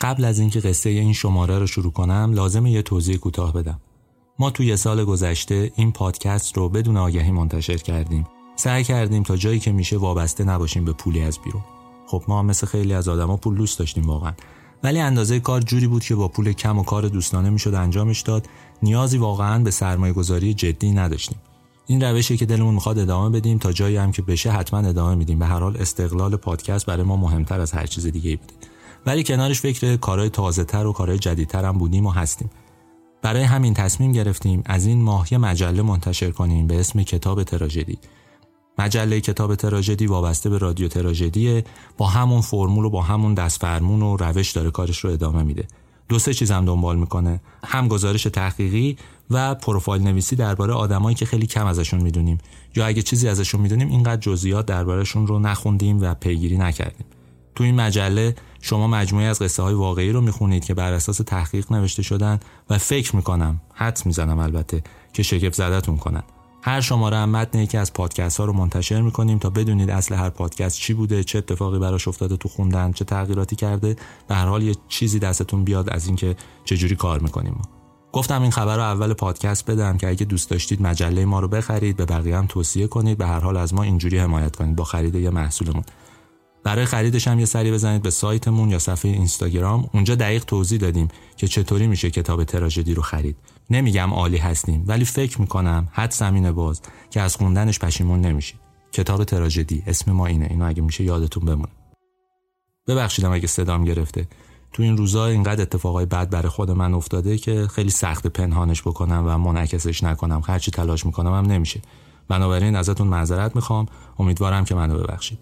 قبل از اینکه قصه این شماره رو شروع کنم لازم یه توضیح کوتاه بدم. ما توی سال گذشته این پادکست رو بدون آگهی منتشر کردیم. سعی کردیم تا جایی که میشه وابسته نباشیم به پولی از بیرون. خب ما مثل خیلی از آدما پول دوست داشتیم واقعا. ولی اندازه کار جوری بود که با پول کم و کار دوستانه می‌شد انجامش داد. نیازی واقعا به سرمایه گذاری جدی نداشتیم. این روشی که دلمون می‌خواد ادامه بدیم تا جایی هم که بشه حتما ادامه میدیم. به هر حال استقلال پادکست برای ما مهمتر از هر چیز دیگه بوده. ولی کنارش فکر کارهای تازه تر و کارهای جدیدتر هم بودیم و هستیم. برای همین تصمیم گرفتیم از این ماه یه مجله منتشر کنیم به اسم کتاب تراژدی. مجله کتاب تراژدی وابسته به رادیو تراژدی با همون فرمول و با همون دستفرمون و روش داره کارش رو ادامه میده. دو سه چیز هم دنبال می‌کنه. هم گزارش تحقیقی و پروفایل نویسی درباره آدمایی که خیلی کم ازشون می‌دونیم. یا اگه چیزی ازشون می‌دونیم اینقدر جزئیات دربارهشون رو نخوندیم و پیگیری نکردیم. تو این مجله شما مجموعه از قصه های واقعی رو می‌خونید که بر اساس تحقیق نوشته شدن و فکر می‌کنم حد می‌زنم البته که شگفت زدتون کنن. هر شماره هم متن یکی از پادکست ها رو منتشر می‌کنیم تا بدونید اصل هر پادکست چی بوده چه اتفاقی براش افتاده تو خوندن چه تغییراتی کرده. به هر حال یه چیزی دستتون بیاد از اینکه چجوری کار می‌کنیم. گفتم این خبر رو اول پادکست بدم که اگه دوست داشتید مجله ما رو بخرید به بقیه هم توصیه کنید. به هر حال از ما اینجوری حمایت کنید با خرید یه محصولمون. برای خریدش هم یه سری بزنید به سایتمون یا صفحه اینستاگرام. اونجا دقیق توضیح دادیم که چطوری میشه کتاب تراژدی رو خرید. نمیگم عالی هستیم ولی فکر می‌کنم حد زمین باز که از خوندنش پشیمون نمیشید کتاب تراژدی اسم ما اینه. اینو اگه میشه یادتون بمونه. ببخشیدم اگه صدام گرفته. تو این روزا اینقدر اتفاقای بد برای خود من افتاده که خیلی سخت پنهانش بکنم و منعکسش نکنم. هرچی تلاش می‌کنم هم نمیشه. بنابراین ازتون معذرت می‌خوام. امیدوارم که منو ببخشید.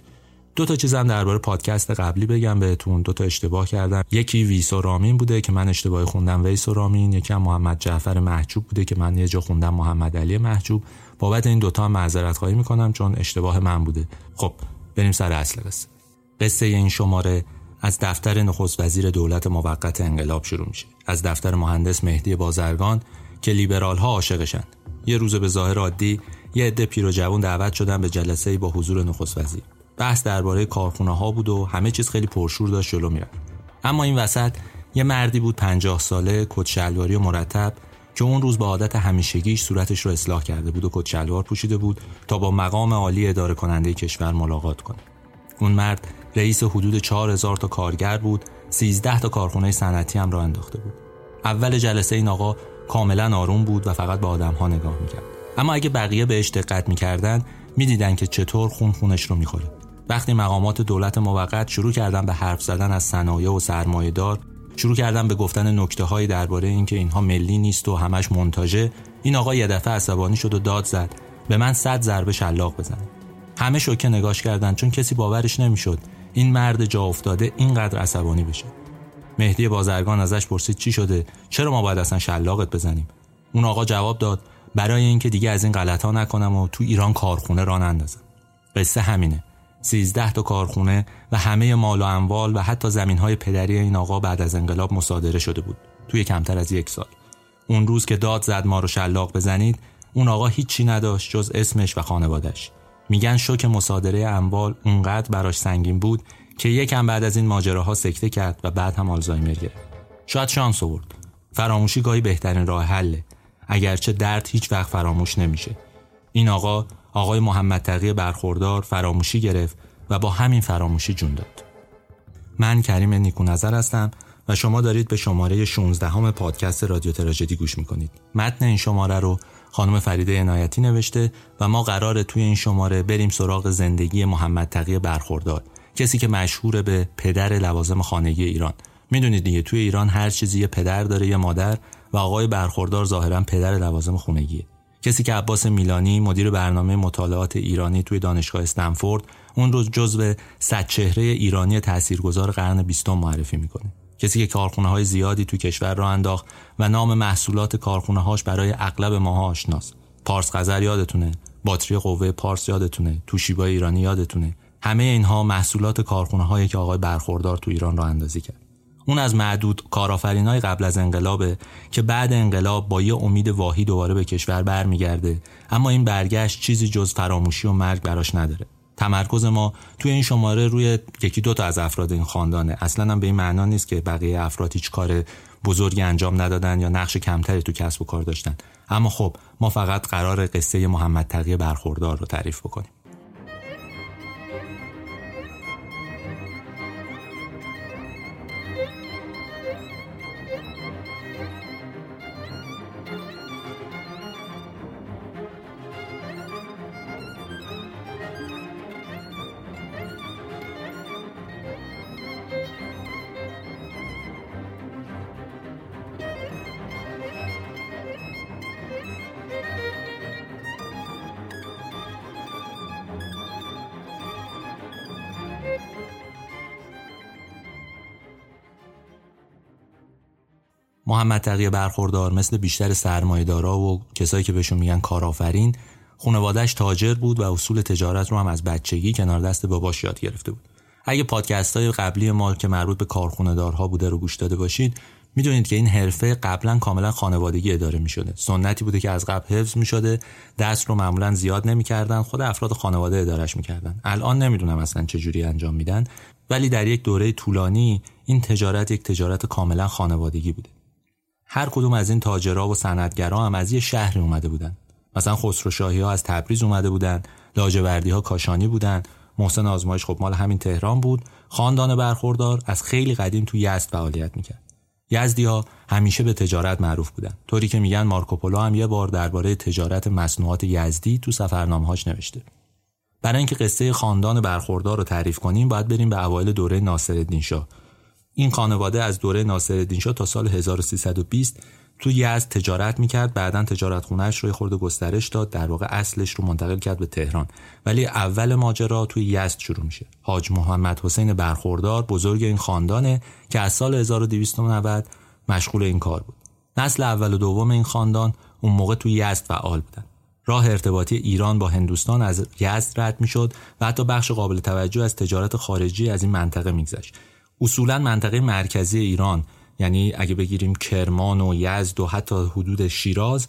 دو تا چیزم درباره پادکست قبلی بگم بهتون. دو تا اشتباه کردم. یکی ویسو رامین بوده که من اشتباه خوندم ویسو رامین یکی هم محمد جعفر محجوب بوده که من یه جا خوندم محمد علی محجوب. بابت این دوتا هم معذرت خواهی می‌کنم چون اشتباه من بوده. خب بریم سر اصل قصه. قصه این شماره از دفتر نخست وزیر دولت موقت انقلاب شروع میشه. از دفتر مهندس مهدی بازرگان که لیبرال ها عاشقشن. یه روز به ظاهر عادی یه عده پیر و جوون دعوت شدن به جلسه با حضور نخست وزیر. بحث درباره کارخونه ها بود و همه چیز خیلی پرشور داشت جلو می‌رفت. اما این وسط یه مردی بود پنجاه ساله کت و مرتب که اون روز با عادت همیشگیش صورتش رو اصلاح کرده بود و کت پوشیده بود تا با مقام عالی اداره کننده کشور ملاقات کنه. اون مرد رئیس حدود 4000 تا کارگر بود 13 تا کارخونه صنعتی هم را انداخته بود. اول جلسه این آقا کاملا آروم بود و فقط به آدم ها نگاه می‌کرد. اما اگه بقیه بهش دقت می‌کردن می‌دیدن که چطور خون خونش رو می‌خوره. وقتی مقامات دولت موقت شروع کردن به حرف زدن از صنایع و سرمایه دار شروع کردن به گفتن نکته های درباره اینکه اینها ملی نیست و همش منتاجه این آقا یه دفعه عصبانی شد و داد زد. به من صد ضربه شلاق بزن. همه شوکه نگاش کردن چون کسی باورش نمی‌شد. این مرد جا افتاده اینقدر عصبانی بشه. مهدی بازرگان ازش پرسید چی شده؟ چرا ما باید اصلا شلاقت بزنیم؟ اون آقا جواب داد برای اینکه دیگه از این غلط ها نکنم و تو ایران کارخونه را نندازم. قصه همینه. سیزده تا کارخونه و همه مال و اموال و حتی زمین های پدری این آقا بعد از انقلاب مصادره شده بود توی کمتر از یک سال. اون روز که داد زد ما رو شلاق بزنید اون آقا هیچی نداشت جز اسمش و خانوادش میگن شوک مصادره اموال اونقدر براش سنگین بود که یکم بعد از این ماجراها سکته کرد و بعد هم آلزایمر گرفت. شاید شانس آورد. فراموشی گاهی بهترین راه حله. اگرچه درد هیچ وقت فراموش نمیشه. این آقا آقای محمد تقی برخوردار فراموشی گرفت و با همین فراموشی جون داد. من کریم نیکو نظر هستم و شما دارید به شماره 16 همه پادکست رادیو تراژدی گوش می‌کنید. متن این شماره رو خانم فریده عنایتی نوشته و ما قراره توی این شماره بریم سراغ زندگی محمد تقی برخوردار کسی که مشهور به پدر لوازم خانگی ایران. می‌دونید دیگه توی ایران هر چیزی یه پدر داره یه مادر و آقای برخوردار ظاهرا پدر لوازم خونگیه. کسی که عباس میلانی مدیر برنامه مطالعات ایرانی توی دانشگاه استنفورد اون رو جزو صد چهره ایرانی تاثیرگذار قرن بیستم معرفی می‌کنه. کسی که کارخونه های زیادی توی کشور را انداخت و نام محصولات کارخونه هاش برای اغلب ماها آشناست. پارس قذر یادتونه باتری قوه پارس یادتونه توشیبا ایرانی یادتونه. همه اینها محصولات کارخونه هایی که آقای برخوردار تو ایران را اندازی کرد. اون از معدود کارآفرینای قبل از انقلابه که بعد انقلاب با یه امید واهی دوباره به کشور برمیگرده. اما این برگشت چیزی جز فراموشی و مرگ براش نداره. تمرکز ما توی این شماره روی یکی دو تا از افراد این خاندانه. اصلا هم به این معنا نیست که بقیه افراد هیچ کار بزرگی انجام ندادن یا نقش کمتری تو کسب و کار داشتن. اما خب ما فقط قرار قصه محمد تقی برخوردار رو تعریف بکنیم. محمد تقی برخوردار مثل بیشتر سرمایه‌دارا و کسایی که بهشون میگن کارآفرین خانوادهش تاجر بود و اصول تجارت رو هم از بچگی کنار دست باباش یاد گرفته بود. اگه پادکست های قبلی ما که مربوط به کارخونه دارها بوده رو گوش داده باشید می‌دونید که این حرفه قبلا کاملا خانوادگی اداره می شده سنتی بوده که از قبل حفظ می شده دست رو معمولا زیاد نمی‌کردن خود افراد خانواده ادارش می‌کردن. الان نمی‌دونم اصلا چه جوری انجام میدن ولی در یک دوره طولانی این تجارت یک تجارت کاملا خانوادگی بوده. هر کدوم از این تاجرها و صنعتگرا هم از یه شهری اومده بودن. مثلا خسرو شاهی ها از تبریز اومده بودن لاجوردی ها کاشانی بودن محسن آزمایش خب مال همین تهران بود. خاندان برخوردار از خیلی قدیم تو یزد فعالیت می‌کرد. یزدی ها همیشه به تجارت معروف بودن. طوری که میگن مارکوپولو هم یه بار درباره تجارت مصنوعات یزدی تو سفرنامه‌هاش نوشته. برای اینکه قصه خاندان برخوردار رو تعریف کنیم باید بریم به اوایل دوره ناصرالدین شاه. این خانواده از دوره ناصرالدین شاه تا سال 1320 تو یزد تجارت می‌کرد بعدا تجارت خونهش رو خورده گسترش داد در واقع اصلش رو منتقل کرد به تهران. ولی اول ماجرا توی یزد شروع میشه. حاج محمد حسین برخوردار بزرگ این خاندانه که از سال 1290 مشغول این کار بود. نسل اول و دوم این خاندان اون موقع توی یزد فعال بودن. راه ارتباطی ایران با هندوستان از یزد رد می‌شد و حتی بخش قابل توجه از تجارت خارجی از این منطقه میگذشت. اصولا منطقه مرکزی ایران یعنی اگه بگیریم کرمان و یزد و حتی حدود شیراز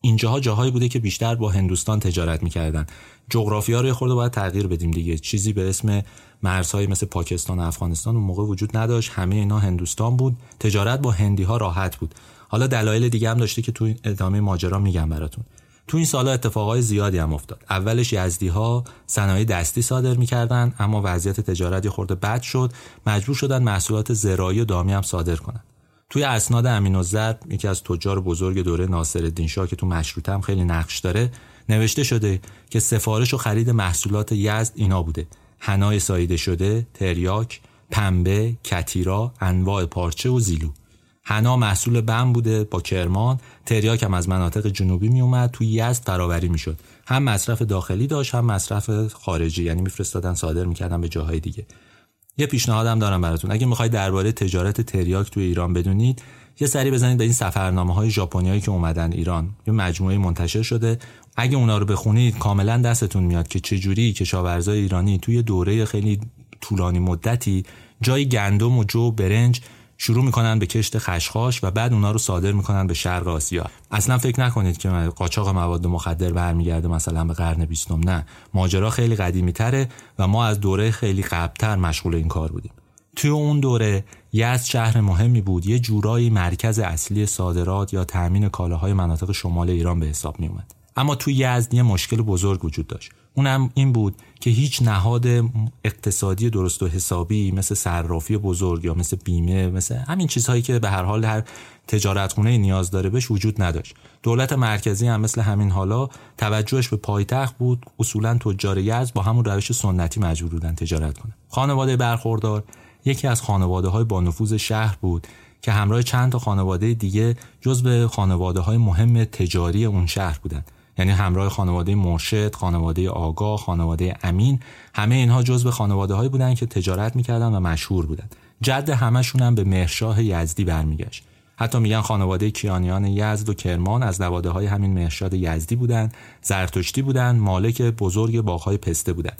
اینجاها جاهایی بوده که بیشتر با هندوستان تجارت می‌کردن. جغرافیا رو خورده باید تغییر بدیم دیگه. چیزی به اسم مرزهای مثل پاکستان و افغانستان اون موقع وجود نداشت. همه اینا هندوستان بود. تجارت با هندی ها راحت بود. حالا دلایل دیگه هم داشته که تو ادامه ماجرا میگم براتون. تو این سالا اتفاقای زیادی هم افتاد. اولش یزدی ها صنایع دستی صادر می‌کردن اما وضعیت تجارتی خورده بد شد. مجبور شدن محصولات زراعی و دامی هم صادر کنن. توی اسناد امین الزر یکی از تجار بزرگ دوره ناصرالدین شاه که تو مشروطه هم خیلی نقش داره نوشته شده که سفارش و خرید محصولات یزد اینا بوده. حنای ساییده شده تریاک پنبه کتیرا انواع پارچه و زیلو. حنا محصول بم بوده با کرمان. تریاک هم از مناطق جنوبی می اومد توی یزد فراوری می‌شد. هم مصرف داخلی داشت هم مصرف خارجی. یعنی میفرستادن صادر می‌کردن به جاهای دیگه. یه پیشنهادم دارم براتون. اگه می‌خواید درباره تجارت تریاک توی ایران بدونید یه سری بزنید به این سفرنامه های ژاپنیایی که اومدن ایران. یه مجموعه منتشر شده. اگه اونا رو بخونید کاملا دستتون میاد که چجوری کشاورزای ایرانی توی دوره خیلی طولانی مدتی جای گندم و جو برنج شروع می‌کنن به کشت خشخاش و بعد اونا رو صادر می‌کنن به شرق آسیا. اصلا فکر نکنید که قاچاق مواد مخدر برمیگرده مثلا به قرن بیستم نه. ماجرا خیلی قدیمی تره و ما از دوره خیلی قبلتر مشغول این کار بودیم. توی اون دوره یزد شهر مهمی بود یه جورایی مرکز اصلی صادرات یا تأمین کالاهای مناطق شمال ایران به حساب می اومد اما توی یزد یه مشکل بزرگ وجود داشت. اونم این بود که هیچ نهاد اقتصادی درست و حسابی مثل صرافی بزرگ یا مثل بیمه مثل همین چیزهایی که به هر حال هر تجارتخونه نیاز داره بهش وجود نداشت. دولت مرکزی هم مثل همین حالا توجهش به پایتخت بود اصولا تجار یزد با همون روش سنتی مجبور بودن تجارت کنه خانواده برخوردار یکی از خانواده های با نفوذ شهر بود که همراه چند تا خانواده دیگه جزو خانواده های مهم تجاری اون شهر بودند یعنی همراه خانواده مرشد، خانواده آگاه، خانواده امین همه اینها جزو خانواده هایی بودن که تجارت می‌کردن و مشهور بودن. جد همشون هم به مهرشاه یزدی برمیگشت. حتی میگن خانواده کیانیان یزد و کرمان از نواده های همین مهرشاد یزدی بودن زرتشتی بودن مالک بزرگ باغهای پسته بودن.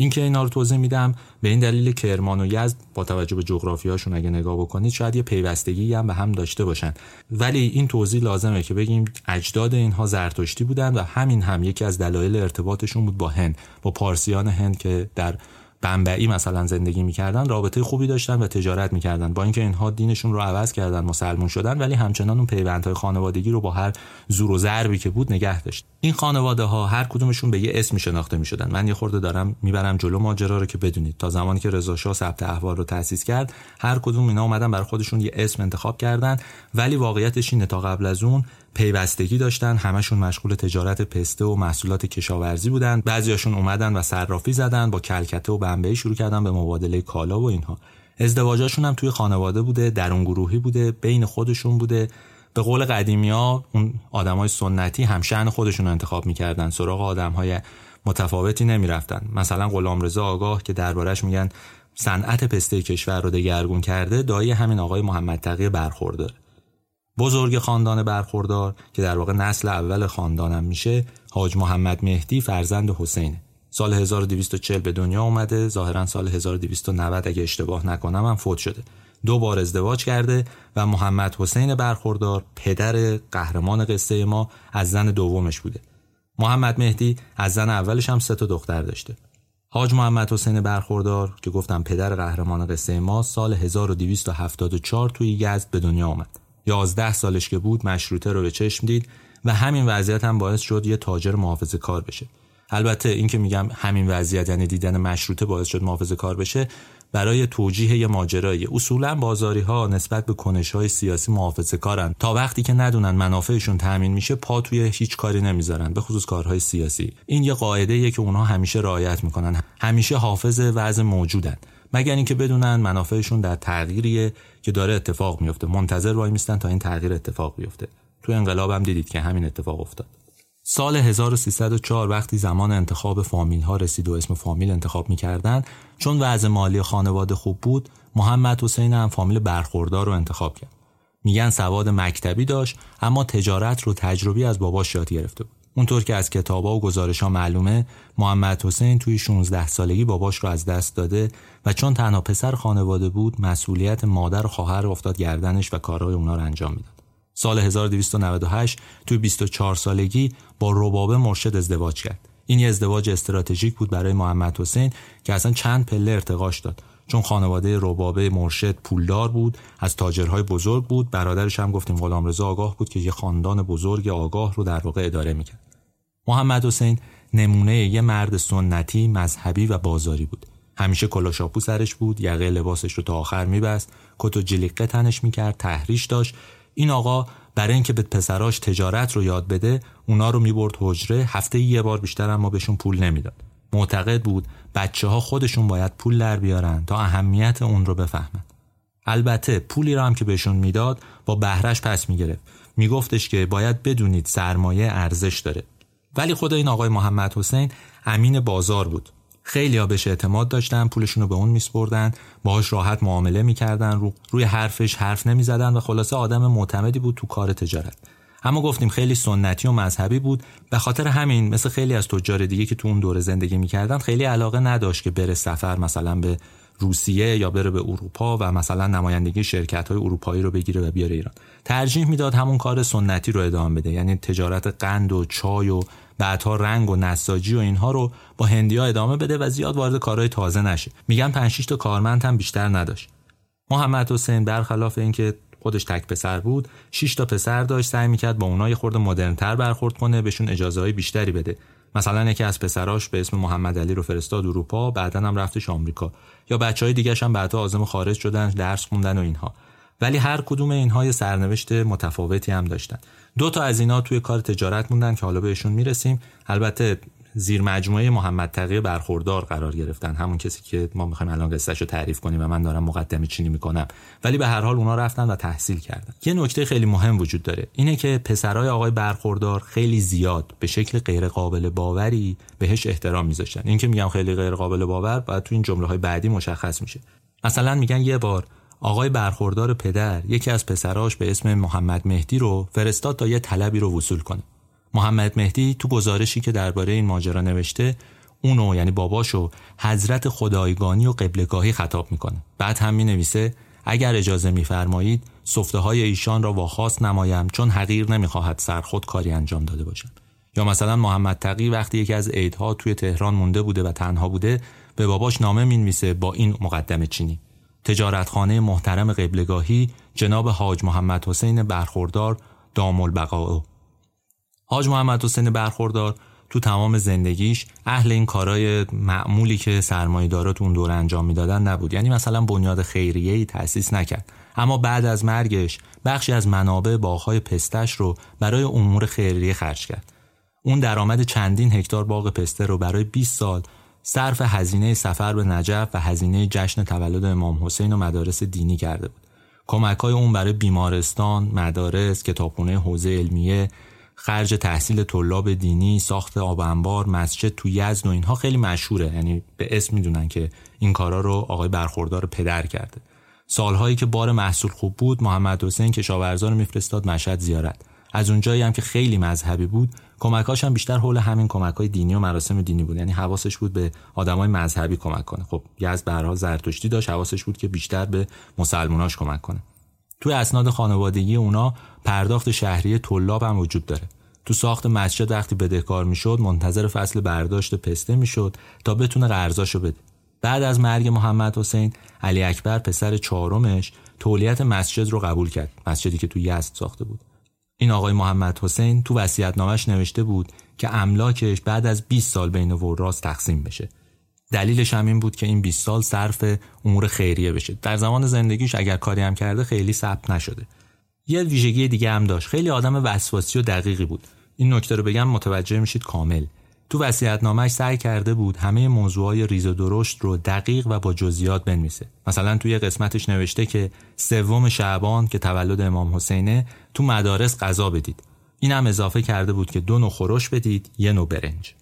این که اینا رو توضیح میدم به این دلیل کرمان و یزد با توجه به جغرافیاشون اگه نگاه بکنید شاید یه پیوستگی هم به هم داشته باشن. ولی این توضیح لازمه که بگیم اجداد اینها زرتشتی بودن و همین هم یکی از دلایل ارتباطشون بود با هند با پارسیان هند که در بنبعی مثلا زندگی می‌کردن رابطه خوبی داشتن و تجارت می‌کردن. با اینکه اینها دینشون رو عوض کردن مسلمون شدن ولی همچنان اون پیوندهای خانوادگی رو با هر زور و ضربی که بود نگه داشت. این خانواده ها هر کدومشون به یه اسمی شناخته می‌شدن. من یه خورده دارم می‌برم جلو ماجرا رو که بدونید. تا زمانی که رضا شاه ثبت احوال رو تأسیس کرد هر کدوم اینا اومدن برای خودشون یه اسم انتخاب کردن. ولی واقعیتش اینه تا قبل از اون پیوستگی داشتن. همشون مشغول تجارت پسته و محصولات کشاورزی بودن. بعضیاشون اومدن و صرافی زدن با کلکته و بنبهی شروع کردن به مبادله کالا و اینها. ازدواجاشون هم توی خانواده بوده درون گروهی بوده بین خودشون بوده. به قول قدیمی ها اون آدمای سنتی هم شأن خودشون انتخاب می‌کردن. سراغ آدم های متفاوتی نمی‌رفتن. مثلا غلامرضا آگاه که دربارش میگن صنعت پسته کشور رو دگرگون کرده دایی همین آقای محمد تقی برخورداره بزرگ خاندان برخوردار که در واقع نسل اول خاندانم میشه حاج محمد مهدی فرزند حسین سال 1240 به دنیا اومده ظاهرا سال 1290 اگه اشتباه نکنم هم فوت شده. دو بار ازدواج کرده و محمد حسین برخوردار پدر قهرمان قصه ما از زن دومش بوده. محمد مهدی از زن اولش هم سه تا دختر داشته. حاج محمد حسین برخوردار که گفتم پدر قهرمان قصه ما سال 1274 توی یزد به دنیا آمد یازده سالش که بود مشروطه رو به چشم دید و همین وضعیت هم باعث شد یه تاجر محافظ کار بشه. البته این که میگم همین وضعیت یعنی دیدن مشروطه باعث شد محافظ کار بشه برای توجیه یه ماجرایی اصولا بازاری ها نسبت به کنش های سیاسی محافظه کارن. تا وقتی که ندونن منافعشون تامین میشه پا توی هیچ کاری نمی‌ذارن به خصوص کارهای سیاسی. این یه قاعده که اونها همیشه رعایت می‌کنن. همیشه حافظ وضع موجودن. مگر اینکه بدونن منافعشون در تغییریه که داره اتفاق میفته. منتظر وای میستن تا این تغییر اتفاق بیفته. تو انقلاب هم دیدید که همین اتفاق افتاد. سال 1304 وقتی زمان انتخاب فامیل ها رسید و اسم فامیل انتخاب می‌کردن چون وضع مالی خانواده خوب بود محمد حسین هم فامیل برخوردار رو انتخاب کرد. میگن سواد مکتبی داشت اما تجارت رو تجربی از باباش یاد گرفته بود. اونطور که از کتابا و گزارش ها معلومه محمد حسین توی 16 سالگی باباش رو از دست داده و چون تنها پسر خانواده بود مسئولیت مادر و خواهر افتاد گردنش و کارهای اونا رو انجام می‌داد. سال 1298 توی 24 سالگی با ربابه مرشد ازدواج کرد. این یه ازدواج استراتژیک بود برای محمد حسین که اصلا چند پله ارتقاش داد. چون خانواده ربابه مرشد پولدار بود از تاجرهای بزرگ بود برادرش هم گفتیم غلامرضا آگاه بود که یه خاندان بزرگ آگاه رو در واقع اداره می‌کرد محمد حسین نمونه یه مرد سنتی مذهبی و بازاری بود. همیشه کلاشاپو سرش بود یقه لباسش رو تا آخر میبست کت و جلیقه تنش می‌کرد تحریش داشت. این آقا برای اینکه به پسراش تجارت رو یاد بده اونا رو می‌برد حجره هفته یه بار بیشتر اما بهشون پول نمی‌داد. معتقد بود بچه ها خودشون باید پول در بیارن تا اهمیت اون رو بفهمن. البته پولی رو هم که بهشون می‌داد با بهرش پس می‌گرفت. میگفتش که باید بدونید سرمایه ارزش داره. ولی خود این آقای محمد حسین امین بازار بود. خیلی ها بهش اعتماد داشتن پولشون رو به اون میسپردن باهاش راحت معامله می‌کردن رو روی حرفش حرف نمی‌زدن و خلاصه آدم معتمدی بود تو کار تجارت. اما گفتیم خیلی سنتی و مذهبی بود. به خاطر همین مثل خیلی از تجار دیگه که تو اون دوره زندگی می‌کردن خیلی علاقه نداشت که بره سفر مثلا به روسیه یا بره به اروپا و مثلا نمایندگی شرکت های اروپایی رو بگیره و بیاره ایران. ترجیح می‌داد همون کار سنتی رو ادامه بده. یعنی تجارت قند و چای و بعدها رنگ و نساجی و اینها رو با هندیا ادامه بده و زیاد وارد کارهای تازه نشه. میگن 5 تا کارمند هم بیشتر نداشت. محمد حسین برخلاف اینکه خودش تک پسر بود 6 تا پسر داشت سعی می‌کرد با اونها یه خورده مدرنتر برخورد کنه بهشون اجازه های بیشتری بده. مثلا یکی از پسراش به اسم محمد علی رو فرستاد اروپا بعدا هم رفتش آمریکا. یا بچه های دیگه هم بعدا آزم خارج شدن درس خوندن و اینها. ولی هر کدوم اینها یه سرنوشت متفاوتی هم داشتن. دو تا از اینا توی کار تجارت موندن که حالا بهشون می‌رسیم. البته زیر مجموعه محمد تقی برخوردار قرار گرفتن. همون کسی که ما می‌خوایم الان قصهش رو تعریف کنیم و من دارم مقدمه چینی می‌کنم. ولی به هر حال اونا رفتن و تحصیل کردن. یه نکته خیلی مهم وجود داره. اینه که پسرای آقای برخوردار خیلی زیاد به شکل غیر قابل باوری بهش احترام میذاشتن. این که میگم خیلی غیر قابل باور بعد تو این جمله های بعدی مشخص میشه. مثلا میگن یه بار آقای برخوردار پدر یکی از پسراش به اسم محمد مهدی رو فرستاد تا یه طلبی رو وصول کنه. محمد مهدی تو گزارشی که درباره این ماجرا نوشته اونو یعنی باباشو حضرت خدایگانی و قبلگاهی خطاب می‌کنه. بعد هم می نویسه اگر اجازه میفرمایید سفته های ایشان را واخواست نمایم چون حقیر نمی‌خواهد سرخود کاری انجام داده باشم یا مثلا محمد تقی وقتی یکی از عیدها توی تهران مونده بوده و تنها بوده به باباش نامه می‌نویسه با این مقدمه چینی. تجارتخانه محترم قبلگاهی جناب حاج محمد حسین برخوردار دام البقاء. حاج محمد حسین برخوردار تو تمام زندگیش اهل این کارهای معمولی که سرمایه‌دارا تو اون دور انجام می‌دادن نبود. یعنی مثلا بنیاد خیریه‌ای تأسیس نکرد. اما بعد از مرگش بخشی از منابع باغ‌های پستش رو برای امور خیریه خرج کرد. اون درآمد چندین هکتار باغ پسته رو برای 20 سال صرف هزینه سفر به نجف و هزینه جشن تولد امام حسین و مدارس دینی کرده بود. کمک های اون برای بیمارستان، مدارس، کتابخونه حوزه علمیه، خرج تحصیل طلاب دینی، ساخت آب انبار، مسجد تو یزد و اینها خیلی مشهوره. یعنی به اسم می‌دونن که این کارا رو آقای برخوردار پدر کرده. سالهایی که بار محصول خوب بود محمد حسین کشاورزان میفرستاد مشهد زیارت. از اونجایی هم که خیلی مذهبی بود کمکاش هم بیشتر حول همین کمک های دینی و مراسم دینی بود. یعنی حواسش بود به آدمای مذهبی کمک کنه. خب یزد به زرتشتی داشت حواسش بود که بیشتر به مسلماناش کمک کنه. توی اسناد خانوادگی اونا پرداخت شهری طلاب هم وجود داره. تو ساخت مسجد وقتی بدهکار می‌شد منتظر فصل برداشت پسته می‌شد تا بتونه قرضاشو بده. بعد از مرگ محمد حسین علی اکبر پسر چهارمش تولیت مسجد رو قبول کرد مسجدی که تو یزد ساخته بود. این آقای محمد حسین تو نامش نوشته بود که املاکش بعد از 20 سال بین وراس تقسیم بشه. دلیلش هم این بود که این 20 سال صرف امور خیریه بشه. در زمان زندگیش اگر کاری هم کرده خیلی ثبت نشده. یه ویژگی دیگه هم داشت. خیلی آدم وسواسی و دقیقی بود. این نکته رو بگم متوجه میشید کامل. تو نامش سعی کرده بود همه موضوعهای ریز و درشت رو دقیق و با جزئیات بنویسه. مثلا توی قسمتش نوشته که سوم شعبان که تولد امام حسینه تو مدارس غذا بدید. این هم اضافه کرده بود که دو نوع خورش بدید یه نوع برنج.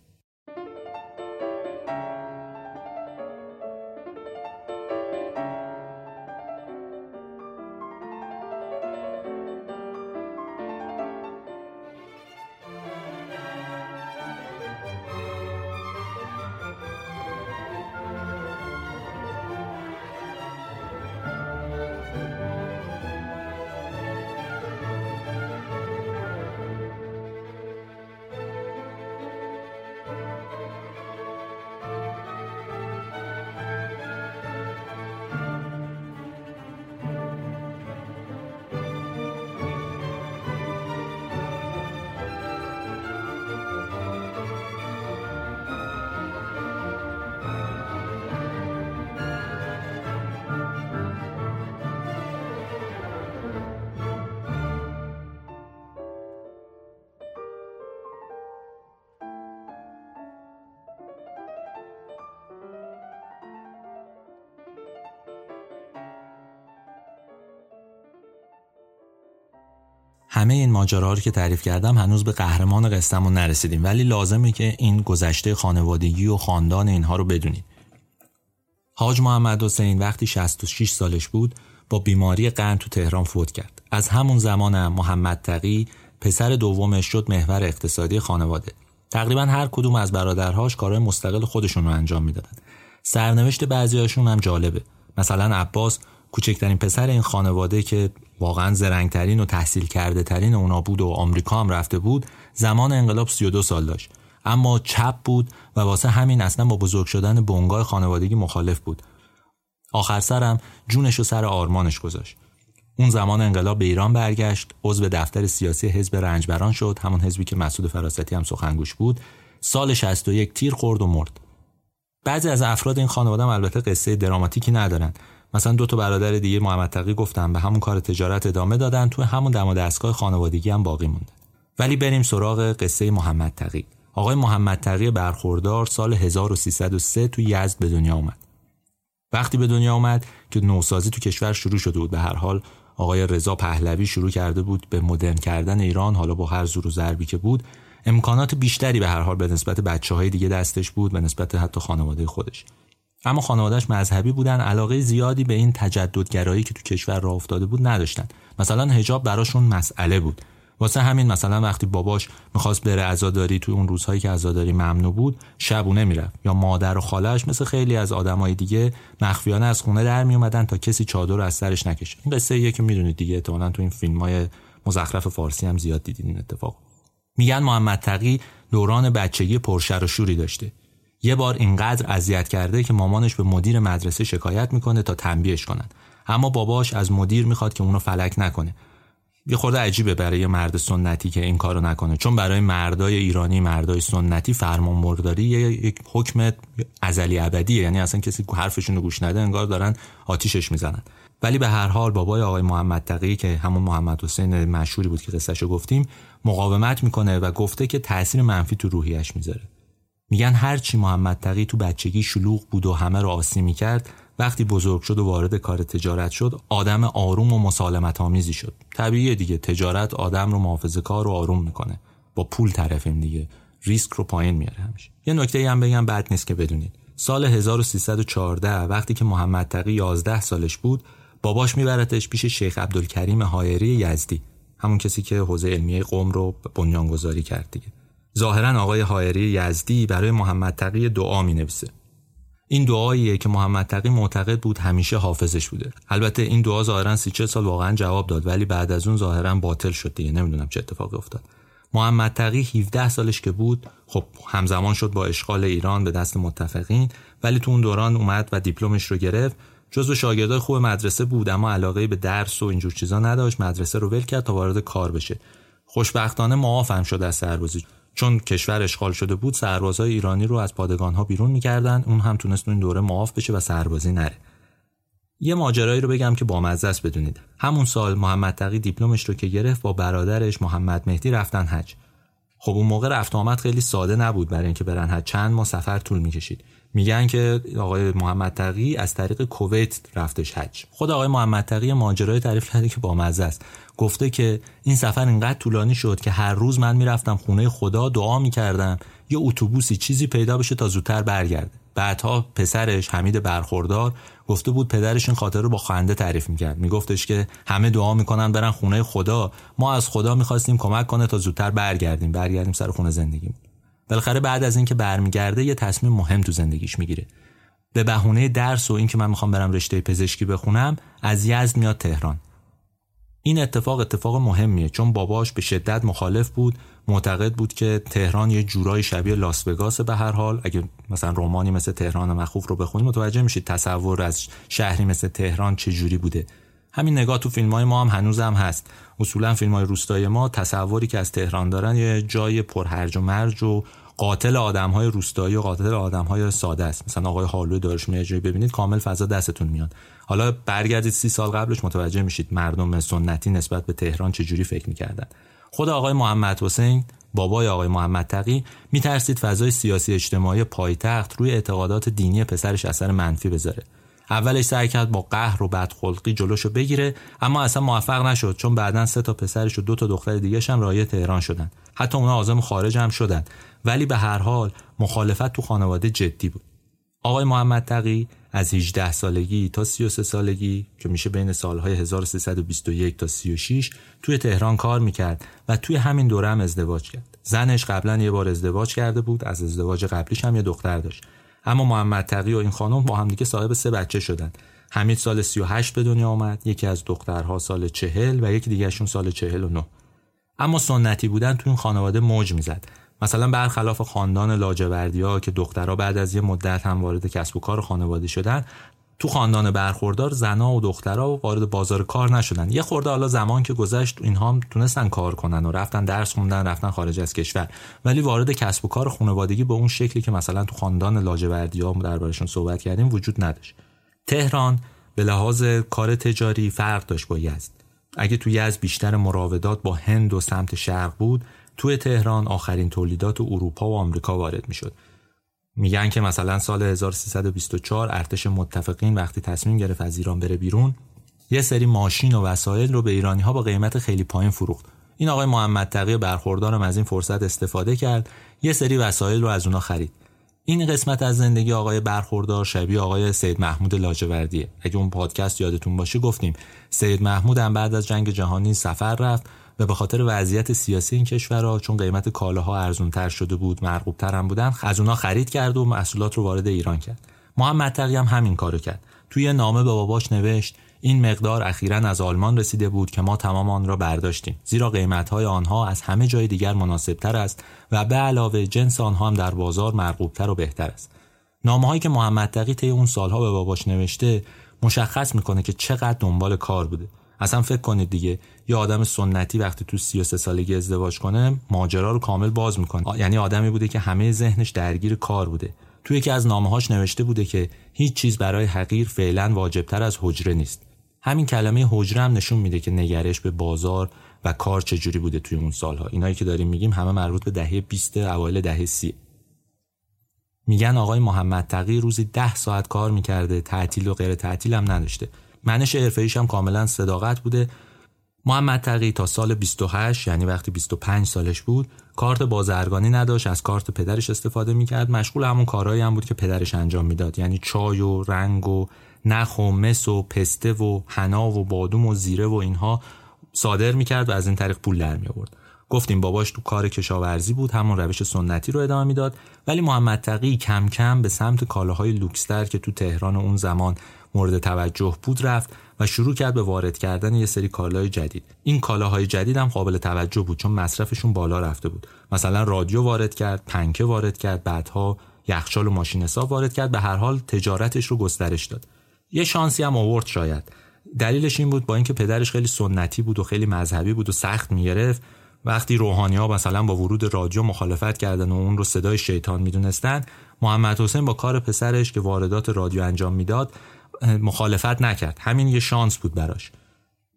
همه این ماجراها رو که تعریف کردم هنوز به قهرمان قصهمون نرسیدیم ولی لازمه که این گذشته خانوادگی و خاندان اینها رو بدونید. حاج محمد حسین وقتی 66 سالش بود با بیماری قند تو تهران فوت کرد. از همون زمانم محمد تقی پسر دومش شد محور اقتصادی خانواده. تقریبا هر کدوم از برادرهاش کارهای مستقل خودشون رو انجام می‌دادن. سرنوشت بعضیاشون هم جالبه. مثلا عباس کوچکترین پسر این خانواده که واقعا زرنگترین و تحصیل کرده ترین اونا بود و آمریکا هم رفته بود زمان انقلاب 32 سال داشت. اما چپ بود و واسه همین اصلا با بزرگ شدن بنگاه خانوادگی مخالف بود. آخر سرم جونش و سر آرمانش گذاشت. اون زمان انقلاب به ایران برگشت عضو دفتر سیاسی حزب رنجبران شد همون حزبی که مسعود فراستی هم سخنگوش بود. سال 61 تیر خورد و مرد. بعضی از افراد این خانواده هم البته قصه دراماتیکی ندارن. مثلا دو تا برادر دیگه محمد تقی گفتن به همون کار تجارت ادامه دادن تو همون دم دستگاه خانوادگی هم باقی موندن ولی بریم سراغ قصه محمد تقی. آقای محمد تقی برخوردار سال 1303 تو یزد به دنیا اومد. وقتی به دنیا اومد که نوسازی تو کشور شروع شده بود. به هر حال آقای رضا پهلوی شروع کرده بود به مدرن کردن ایران حالا با هر زور و ضربی که بود امکانات بیشتری به هر حال به نسبت بچه های دیگه دستش بود به نسبت حتی خانواده خودش. اما خانوادهش مذهبی بودن علاقه زیادی به این تجددگرایی که تو کشور راه افتاده بود نداشتن. مثلا هجاب براشون مسئله بود. واسه همین مثلا وقتی باباش می‌خواست بره عزاداری توی اون روزهایی که عزاداری ممنوع بود شبونه می‌رفت. یا مادر و خالش مثل خیلی از آدمای دیگه مخفیانه از خونه در میومدن تا کسی چادر از سرش نکشه. این قصه یه که می‌دونید دیگه احتمالاً تو این فیلم های مزخرف فارسی هم زیاد دیدین این اتفاق. میگن محمد تقی دوران بچگی پرشر و شوری داشته. یه بار اینقدر اذیت کرده که مامانش به مدیر مدرسه شکایت می‌کنه تا تنبیهش کنن. اما باباش از مدیر می‌خواد که اونو فلک نکنه. یه خورده عجیبه برای مرد سنتی که این کارو نکنه. چون برای مردای ایرانی مردای سنتی فرمان برداری یک حکم ازلی ابدیه. یعنی اصلا کسی حرفشون رو گوش نده انگار دارن آتیشش می‌زنن. ولی به هر حال بابای آقای محمد تقی که همون محمد حسین مشهوری بود که قصهشو گفتیم مقاومت می‌کنه و گفته که تاثیر منفی تو روحیش می‌ذاره. میگن هرچی محمد تقی تو بچگی شلوغ بود و همه رو آسی می‌کرد وقتی بزرگ شد و وارد کار تجارت شد آدم آروم و مسالمت آمیزی شد. طبیعیه دیگه تجارت آدم رو محافظه کار و آروم می‌کنه. با پول طرفیم دیگه. ریسک رو پایین میاره همیشه. یه نکته هم بگم بد نیست که بدونید. سال 1314 وقتی که محمد تقی 11 سالش بود باباش میبرتش پیش شیخ عبدالکریم هایری یزدی. همون کسی که حوزه علمیه قوم رو بنیانگذاری کرد دیگه. ظاهرا آقای هایری یزدی برای محمد تقی دعا می نویسه این دعاییه که محمد تقی معتقد بود همیشه حافظش بوده. البته این دعا ظاهرا سی سال واقعا جواب داد ولی بعد از اون ظاهرا باطل شد دیگه. نمی‌دونم چه اتفاقی افتاد. محمد تقی 17 سالش که بود خب همزمان شد با اشغال ایران به دست متفقین ولی تو اون دوران اومد و دیپلمش رو گرفت. جزو شاگردای خوب مدرسه بود اما علاقه به درس و اینجور چیزا نداشت. مدرسه رو ول کرد تا وارد کار بشه. خوشبختانه معافم شد از سربازی. چون کشور اشغال شده بود سربازای ایرانی رو از پادگان ها بیرون می‌کردن. اون هم تونست این دوره معاف بشه و سربازی نره. یه ماجرایی رو بگم که با است بدونید. همون سال محمد تقی دیپلمش رو که گرفت با برادرش محمد مهدی رفتن حج. خب اون موقع رفت آمد خیلی ساده نبود برای اینکه برن. حج چند ماه سفر طول می‌کشید. میگن که آقای محمد تقی از طریق کویت رفتش حج. خود آقای محمد تقی ماجرای تعریف کرده که با مزه است. گفته که این سفر اینقدر طولانی شد که هر روز من می‌رفتم خونه خدا دعا می‌کردم. یه اتوبوسی چیزی پیدا بشه تا زودتر برگرده. بعدها پسرش حمید برخوردار گفته بود پدرش این خاطر رو با خنده تعریف می‌کرد. میگفتش که همه دعا می‌کنن برن خونه خدا. ما از خدا می‌خواستیم کمک کنه تا زودتر برگردیم. برگردیم سر خونه زندگیم بالاخره بعد از اینکه برمیگرده یه تصمیم مهم تو زندگیش می‌گیره. به بهونه درس و اینکه من می‌خوام برم رشته پزشکی بخونم از یزد میاد تهران. این اتفاق اتفاق مهمیه چون باباش به شدت مخالف بود معتقد بود که تهران یه جورایی شبیه لاس وگاس به هر حال. اگه مثلا رومانی مثل تهران مخوف رو بخونید متوجه میشید تصور از شهری مثل تهران چه جوری بوده. همین نگاه تو فیلم های ما هم هنوز هم هست. اصولا فیلم های روستای ما تصوری که از تهران دارن یه جای پرهرج و مرج و قاتل آدم های روستایی و قاتل آدم های ساده است. مثلا آقای هالو دارش جایی ببینید کامل فضا دستتون میاد. حالا برگردید سی سال قبلش متوجه میشید مردم سنتی نسبت به تهران چجوری فکر می‌کردن. خود آقای محمد حسین بابای آقای محمد تقی میترسید فضای سیاسی اجتماعی پایتخت روی اعتقادات دینی پسرش اثر منفی بذاره. اولش سعی کرد با قهر و بدخلقی جلوشو بگیره اما اصلا موفق نشد چون بعدا سه تا پسرش و دو تا دختر دیگه هم رایه تهران شدن. حتی اونا آزم خارج هم شدن. ولی به هر حال مخالفت تو خانواده جدی بود. آقای محمد تقی از 18 سالگی تا 33 سالگی که میشه بین سالهای 1321 تا 36 توی تهران کار می‌کرد و توی همین دوره هم ازدواج کرد. زنش قبلا یه بار ازدواج کرده بود از ازدواج قبلیش هم یه دختر داشت. اما محمد تقی و این خانم با همدیگه صاحب سه بچه شدن. حمید سال 38 به دنیا آمد، یکی از دخترها سال 40 و یکی دیگهشون سال 49. اما سنتی بودن تو این خانواده موج می‌زد مثلا برخلاف خاندان لاجوردیا که دخترها بعد از یه مدت هم وارد کسب و کار خانواده شدن تو خاندان برخوردار زنا و دخترها وارد بازار کار نشدن. یه خورده حالا زمان که گذشت اینها هم تونستن کار کنن و رفتن درس خوندن رفتن خارج از کشور. ولی وارد کسب و کار خانوادگی به اون شکلی که مثلا تو خاندان لاجوردیا دربارشون صحبت کردیم وجود نداشت. تهران به لحاظ کار تجاری فرق داشت با یزد. اگه تو یزد بیشتر مراودات با هند و سمت شرق بود توی تهران آخرین تولیدات اروپا و آمریکا وارد می‌شد. میگن که مثلا سال 1324 ارتش متفقین وقتی تصمیم گرفت از ایران بره بیرون یه سری ماشین و وسایل رو به ایرانی ها با قیمت خیلی پایین فروخت. این آقای محمد تقی برخوردارم از این فرصت استفاده کرد یه سری وسایل رو از اونا خرید. این قسمت از زندگی آقای برخوردار شبیه آقای سید محمود لاجوردیه. اگه اون پادکست یادتون باشه گفتیم سید محمود هم بعد از جنگ جهانی سفر رفت. و به خاطر وضعیت سیاسی این کشورها چون قیمت کالاها ارزونتر شده بود مرغوبتر هم بودن از اونها خرید کرد و محصولات رو وارد ایران کرد. محمد تقی هم همین کارو کرد. توی نامه به باباش نوشت این مقدار اخیرا از آلمان رسیده بود که ما تمام آن را برداشتیم. زیرا قیمتهای آنها از همه جای دیگر مناسبتر است و به علاوه جنس آنها هم در بازار مرغوبتر و بهتر است. نامه هایی که محمد تقی طی اون سالها به باباش نوشته مشخص می‌کنه که چقدر دنبال کار بوده. اصلا فکر کنید دیگه یه آدم سنتی وقتی تو 33 سالگی ازدواج کنه ماجرا رو کامل باز می‌کنه. یعنی آدمی بوده که همه ذهنش درگیر کار بوده. تو یکی از نامه‌هاش نوشته بوده که هیچ چیز برای حقیر فعلا واجبتر از حجره نیست. همین کلمه حجره هم نشون میده که نگرش به بازار و کار چجوری بوده توی اون سالها. اینایی که داریم میگیم همه مربوط به دهه 20 اوایل دهه 30 میگن آقای محمد تقی روزی ده ساعت کار می‌کرده تعطیل و غیر تعطیل هم نداشته. منش حرفه‌ایش هم کاملا صداقت بوده. محمد تقی تا سال 28 یعنی وقتی 25 سالش بود کارت بازرگانی نداشت از کارت پدرش استفاده می‌کرد. مشغول همون کارهایی هم بود که پدرش انجام می‌داد. یعنی چای و رنگ و نخ و مس و پسته و حنا و بادوم و زیره و اینها صادر می‌کرد و از این طریق پول در گفتیم باباش تو کار کشاورزی بود همون روش سنتی رو ادامه می‌داد. ولی محمد تقی کم کم به سمت کالاهای لوکستر که تو تهران اون زمان مورد توجه بود رفت و شروع کرد به وارد کردن یه سری کالاهای جدید. این کالاهای جدید هم قابل توجه بود چون مصرفشون بالا رفته بود. مثلا رادیو وارد کرد پنکه وارد کرد بعدها یخچال و ماشین حساب وارد کرد به هر حال تجارتش رو گسترش داد. یه شانسی هم آورد شاید. دلیلش این بود با اینکه پدرش خیلی سنتی بود و خیلی مذهبی بود و سخت می‌گرفت. وقتی روحانی ها مثلا با ورود رادیو مخالفت کردن و اون رو صدای شیطان می‌دونستن محمد حسین با کار پسرش که واردات رادیو انجام می‌داد مخالفت نکرد. همین یه شانس بود براش.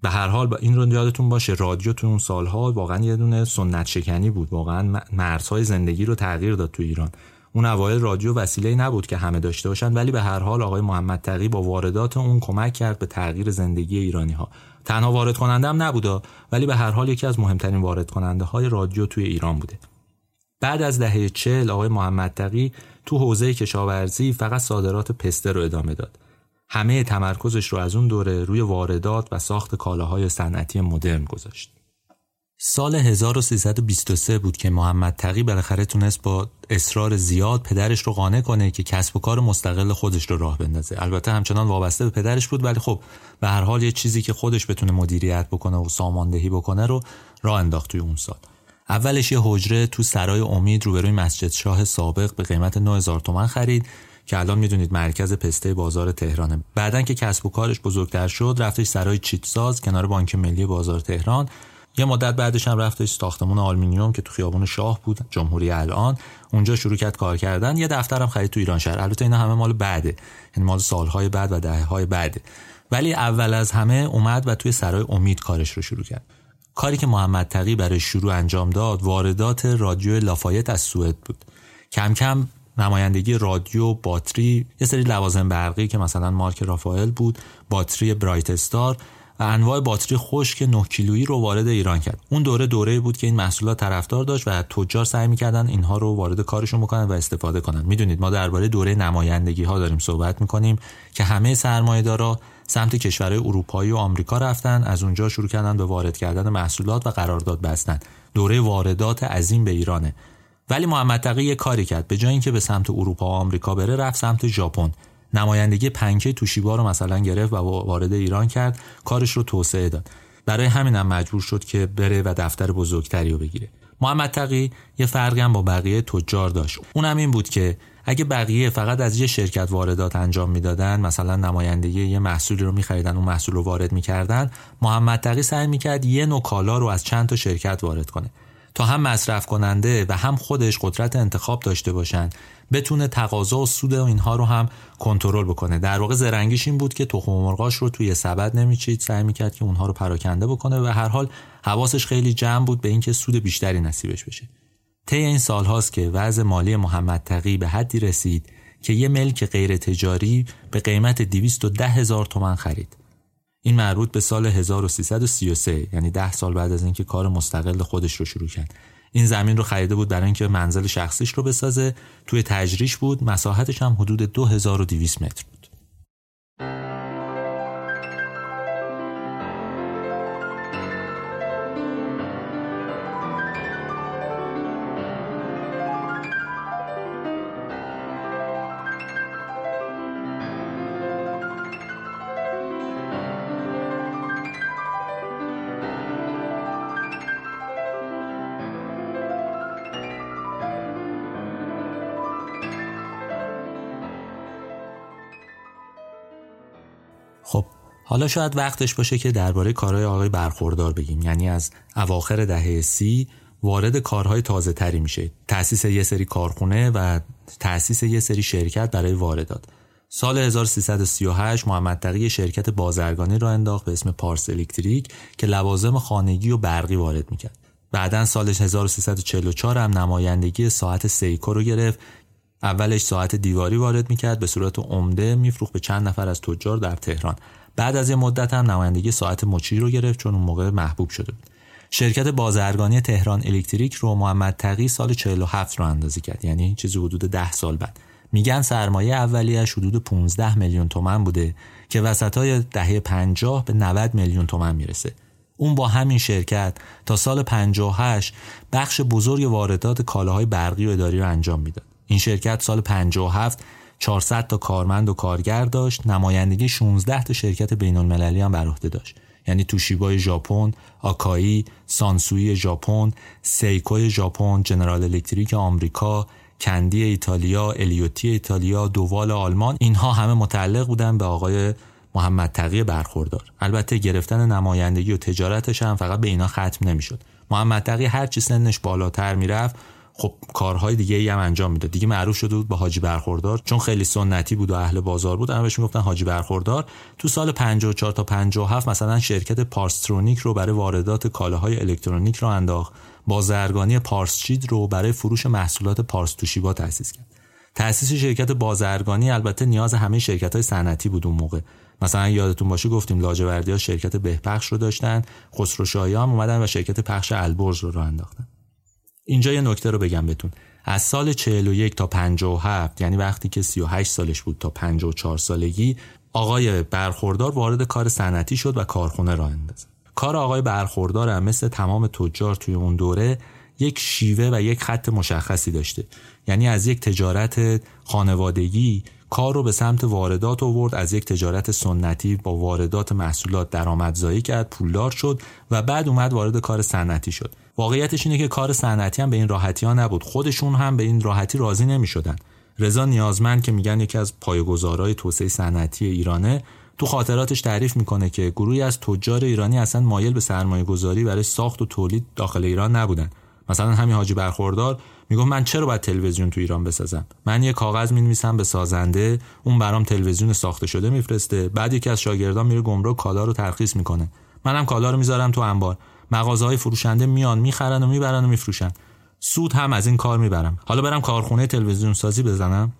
به هر حال با این رو یادتون باشه رادیو تو اون سالها واقعا یه دونه سنت شکنی بود. واقعا مرزهای زندگی رو تغییر داد تو ایران. اون اوایل رادیو وسیله نبود که همه داشته باشن ولی به هر حال آقای محمد تقی با واردات اون کمک کرد به تغییر زندگی ایرانی ها تنها وارد کننده هم نبوده ولی به هر حال یکی از مهمترین وارد کننده های رادیو توی ایران بوده. بعد از دهه چل آقای محمد تقی تو حوزه کشاورزی فقط صادرات پسته رو ادامه داد. همه تمرکزش رو از اون دوره روی واردات و ساخت کالاهای صنعتی مدرن گذاشت. سال 1323 بود که محمد تقی بالاخره تونست با اصرار زیاد پدرش رو قانع کنه که کسب و کار مستقل خودش رو راه بندازه. البته همچنان وابسته به پدرش بود ولی خب به هر حال یه چیزی که خودش بتونه مدیریت بکنه و ساماندهی بکنه رو راه انداخت توی اون سال. اولش یه حجره تو سرای امید روبروی مسجد شاه سابق به قیمت 9000 تومن خرید. که الان می‌دونید مرکز پسته بازار تهرانه. بعدن که کسب و کارش بزرگتر شد رفتش سرای چیتساز کنار بانک ملی بازار تهران. یه مدت بعدش هم رفتش ساختمون آلومینیوم که تو خیابون شاه بود جمهوری الان. اونجا شروع کرد کار کردن. یه دفترم خرید تو ایران شهر. البته اینا همه مال بعده. یعنی مال سالهای بعد و دهه‌های بعده. ولی اول از همه اومد و توی سرای امید کارش رو شروع کرد. کاری که محمد تقی برای شروع انجام داد واردات رادیو لافایت از سوئد بود. کم کم نمایندگی رادیو باتری یه سری لوازم برقی که مثلا مارک رافائل بود باتری برایت استار و انواع باتری خشک 9 کیلویی رو وارد ایران کرد. اون دوره دوره بود که این محصولات طرفدار داشت و تجار سعی می‌کردن اینها رو وارد کارشون بکنن و استفاده کنن. می‌دونید ما درباره دوره نمایندگی ها داریم صحبت می‌کنیم که همه سرمایه‌دارا سمت کشورهای اروپایی و آمریکا رفتن از اونجا شروع کردن به وارد کردن محصولات و قرارداد بستن. دوره واردات عظیم به ایرانه. ولی محمد تقی یه کاری کرد. به جای اینکه به سمت اروپا و آمریکا بره رفت سمت ژاپن. نمایندگی پنکه توشیبا رو مثلا گرفت و وارد ایران کرد. کارش رو توسعه داد. برای همینم مجبور شد که بره و دفتر بزرگتری رو بگیره. محمد تقی یه فرقی هم با بقیه تجار داشت. اونم این بود که اگه بقیه فقط از یه شرکت واردات انجام می‌دادن مثلا نمایندگی یه محصولی رو میخریدن اون محصول رو وارد می‌کردن محمد تقی سعی می‌کرد یه نوع کالا رو از چند تا شرکت وارد کنه. تا هم مصرف کننده و هم خودش قدرت انتخاب داشته باشن بتونه تقاضا و سود اینها رو هم کنترل بکنه. در واقع زرنگیش این بود که تخم مرغاش رو توی سبد نمیچید. سعی می‌کرد که اونها رو پراکنده بکنه و هر حال حواسش خیلی جمع بود به اینکه سود بیشتری نصیبش بشه. طی این سال هاست که وضع مالی محمد تقی به حدی رسید که یه ملک غیر تجاری به قیمت 210 هزار تومن خرید. این مربوط به سال 1333 یعنی ده سال بعد از اینکه کار مستقل خودش رو شروع کرد. این زمین رو خریده بود برای اینکه منزل شخصیش رو بسازه. توی تجریش بود مساحتش هم حدود 2200 متر بود. حالا شاید وقتش باشه که درباره کارهای آقای برخوردار بگیم. یعنی از اواخر دهه سی وارد کارهای تازه تری میشه. تأسیس یه سری کارخونه و تأسیس یه سری شرکت برای واردات. سال 1338 محمد تقی شرکت بازرگانی را انداخت به اسم پارس الکتریک که لوازم خانگی و برقی وارد می‌کرد. بعدا سال 1344 هم نمایندگی ساعت سیکو رو گرفت. اولش ساعت دیواری وارد می‌کرد به صورت عمده میفروخت به چند نفر از تجار در تهران. بعد از یه مدت هم نمایندگی ساعت مچی رو گرفت چون اون موقع محبوب شده بود. شرکت بازرگانی تهران الکتریک رو محمد تقی سال 47 رو اندازی کرد. یعنی چیزی حدود 10 سال بعد. میگن سرمایه اولیش حدود 15 میلیون تومن بوده که وسطای دهه 50 به 90 میلیون تومن می‌رسه. اون با همین شرکت تا سال 58 بخش بزرگ واردات کالاهای برقی و اداری رو انجام می‌داد. این شرکت سال 57 400 تا کارمند و کارگر داشت نمایندگی 16 تا شرکت بین المللی هم بر عهده داشت. یعنی توشیبای ژاپن، آکایی، سانسوی ژاپن، سیکوی ژاپن، جنرال الکتریک آمریکا، کندی ایتالیا، الیوتی ایتالیا، دوال آلمان اینها همه متعلق بودن به آقای محمد تقی برخوردار. البته گرفتن نمایندگی و تجارتش هم فقط به اینا ختم نمی‌شد. محمد تقی هر چی سنش بالاتر می‌رفت خب کارهای دیگه ای هم انجام می‌داد. دیگه معروف شده بود به حاجی برخوردار. چون خیلی سنتی بود و اهل بازار بود همه بهش می‌گفتن حاجی برخوردار. تو سال 54 تا 57 مثلا شرکت پارسترونیک رو برای واردات کالاهای الکترونیک رو انداخت. بازرگانی پارسچید رو برای فروش محصولات پارس توشیبا تأسیس کرد. تأسیس شرکت بازرگانی البته نیاز همه شرکت های صنعتی بود اون موقع. مثلا یادتون باشه گفتیم لاجوردی ها شرکت بهپخش رو داشتن خسرو هم اومدن و شرکت پخش البرز رو راه انداختن. اینجا یه نکته رو بگم بهتون. از سال 41 تا 57 یعنی وقتی که 38 سالش بود تا 54 سالگی آقای برخوردار وارد کار صنعتی شد و کارخونه را اندازه کار آقای برخوردار هم مثل تمام تجار توی اون دوره یک شیوه و یک خط مشخصی داشته. یعنی از یک تجارت خانوادگی کار رو به سمت واردات آورد از یک تجارت سنتی با واردات محصولات درآمدزایی کرد پولدار شد و بعد اومد وارد کار صنعتی شد. واقعیتش اینه که کار صنعتی هم به این راحتی ها نبود. خودشون هم به این راحتی راضی نمی شدن رضا نیازمند که میگن یکی از پایه‌گذارهای توسعه صنعتی ایرانه تو خاطراتش تعریف می‌کنه که گروهی از تجار ایرانی اصلا مایل به سرمایه گذاری برای ساخت و تولید داخل ایران نبودن. مثلا همین حاجی برخوردار می‌گفت من چرا باید تلویزیون تو ایران بسازم؟ من یه کاغذ می‌نویسم به سازنده اون برام تلویزیون ساخته شده میفرسته. بعد یکی از شاگردان میره گمرک کالا رو ترخیص می‌کنه. منم کالا رو می‌ذارم تو انبار. مغازه های فروشنده میان می‌خرن و می‌برن و میفروشن. سود هم از این کار می‌برم. حالا برم کارخونه تلویزیون سازی بزنم.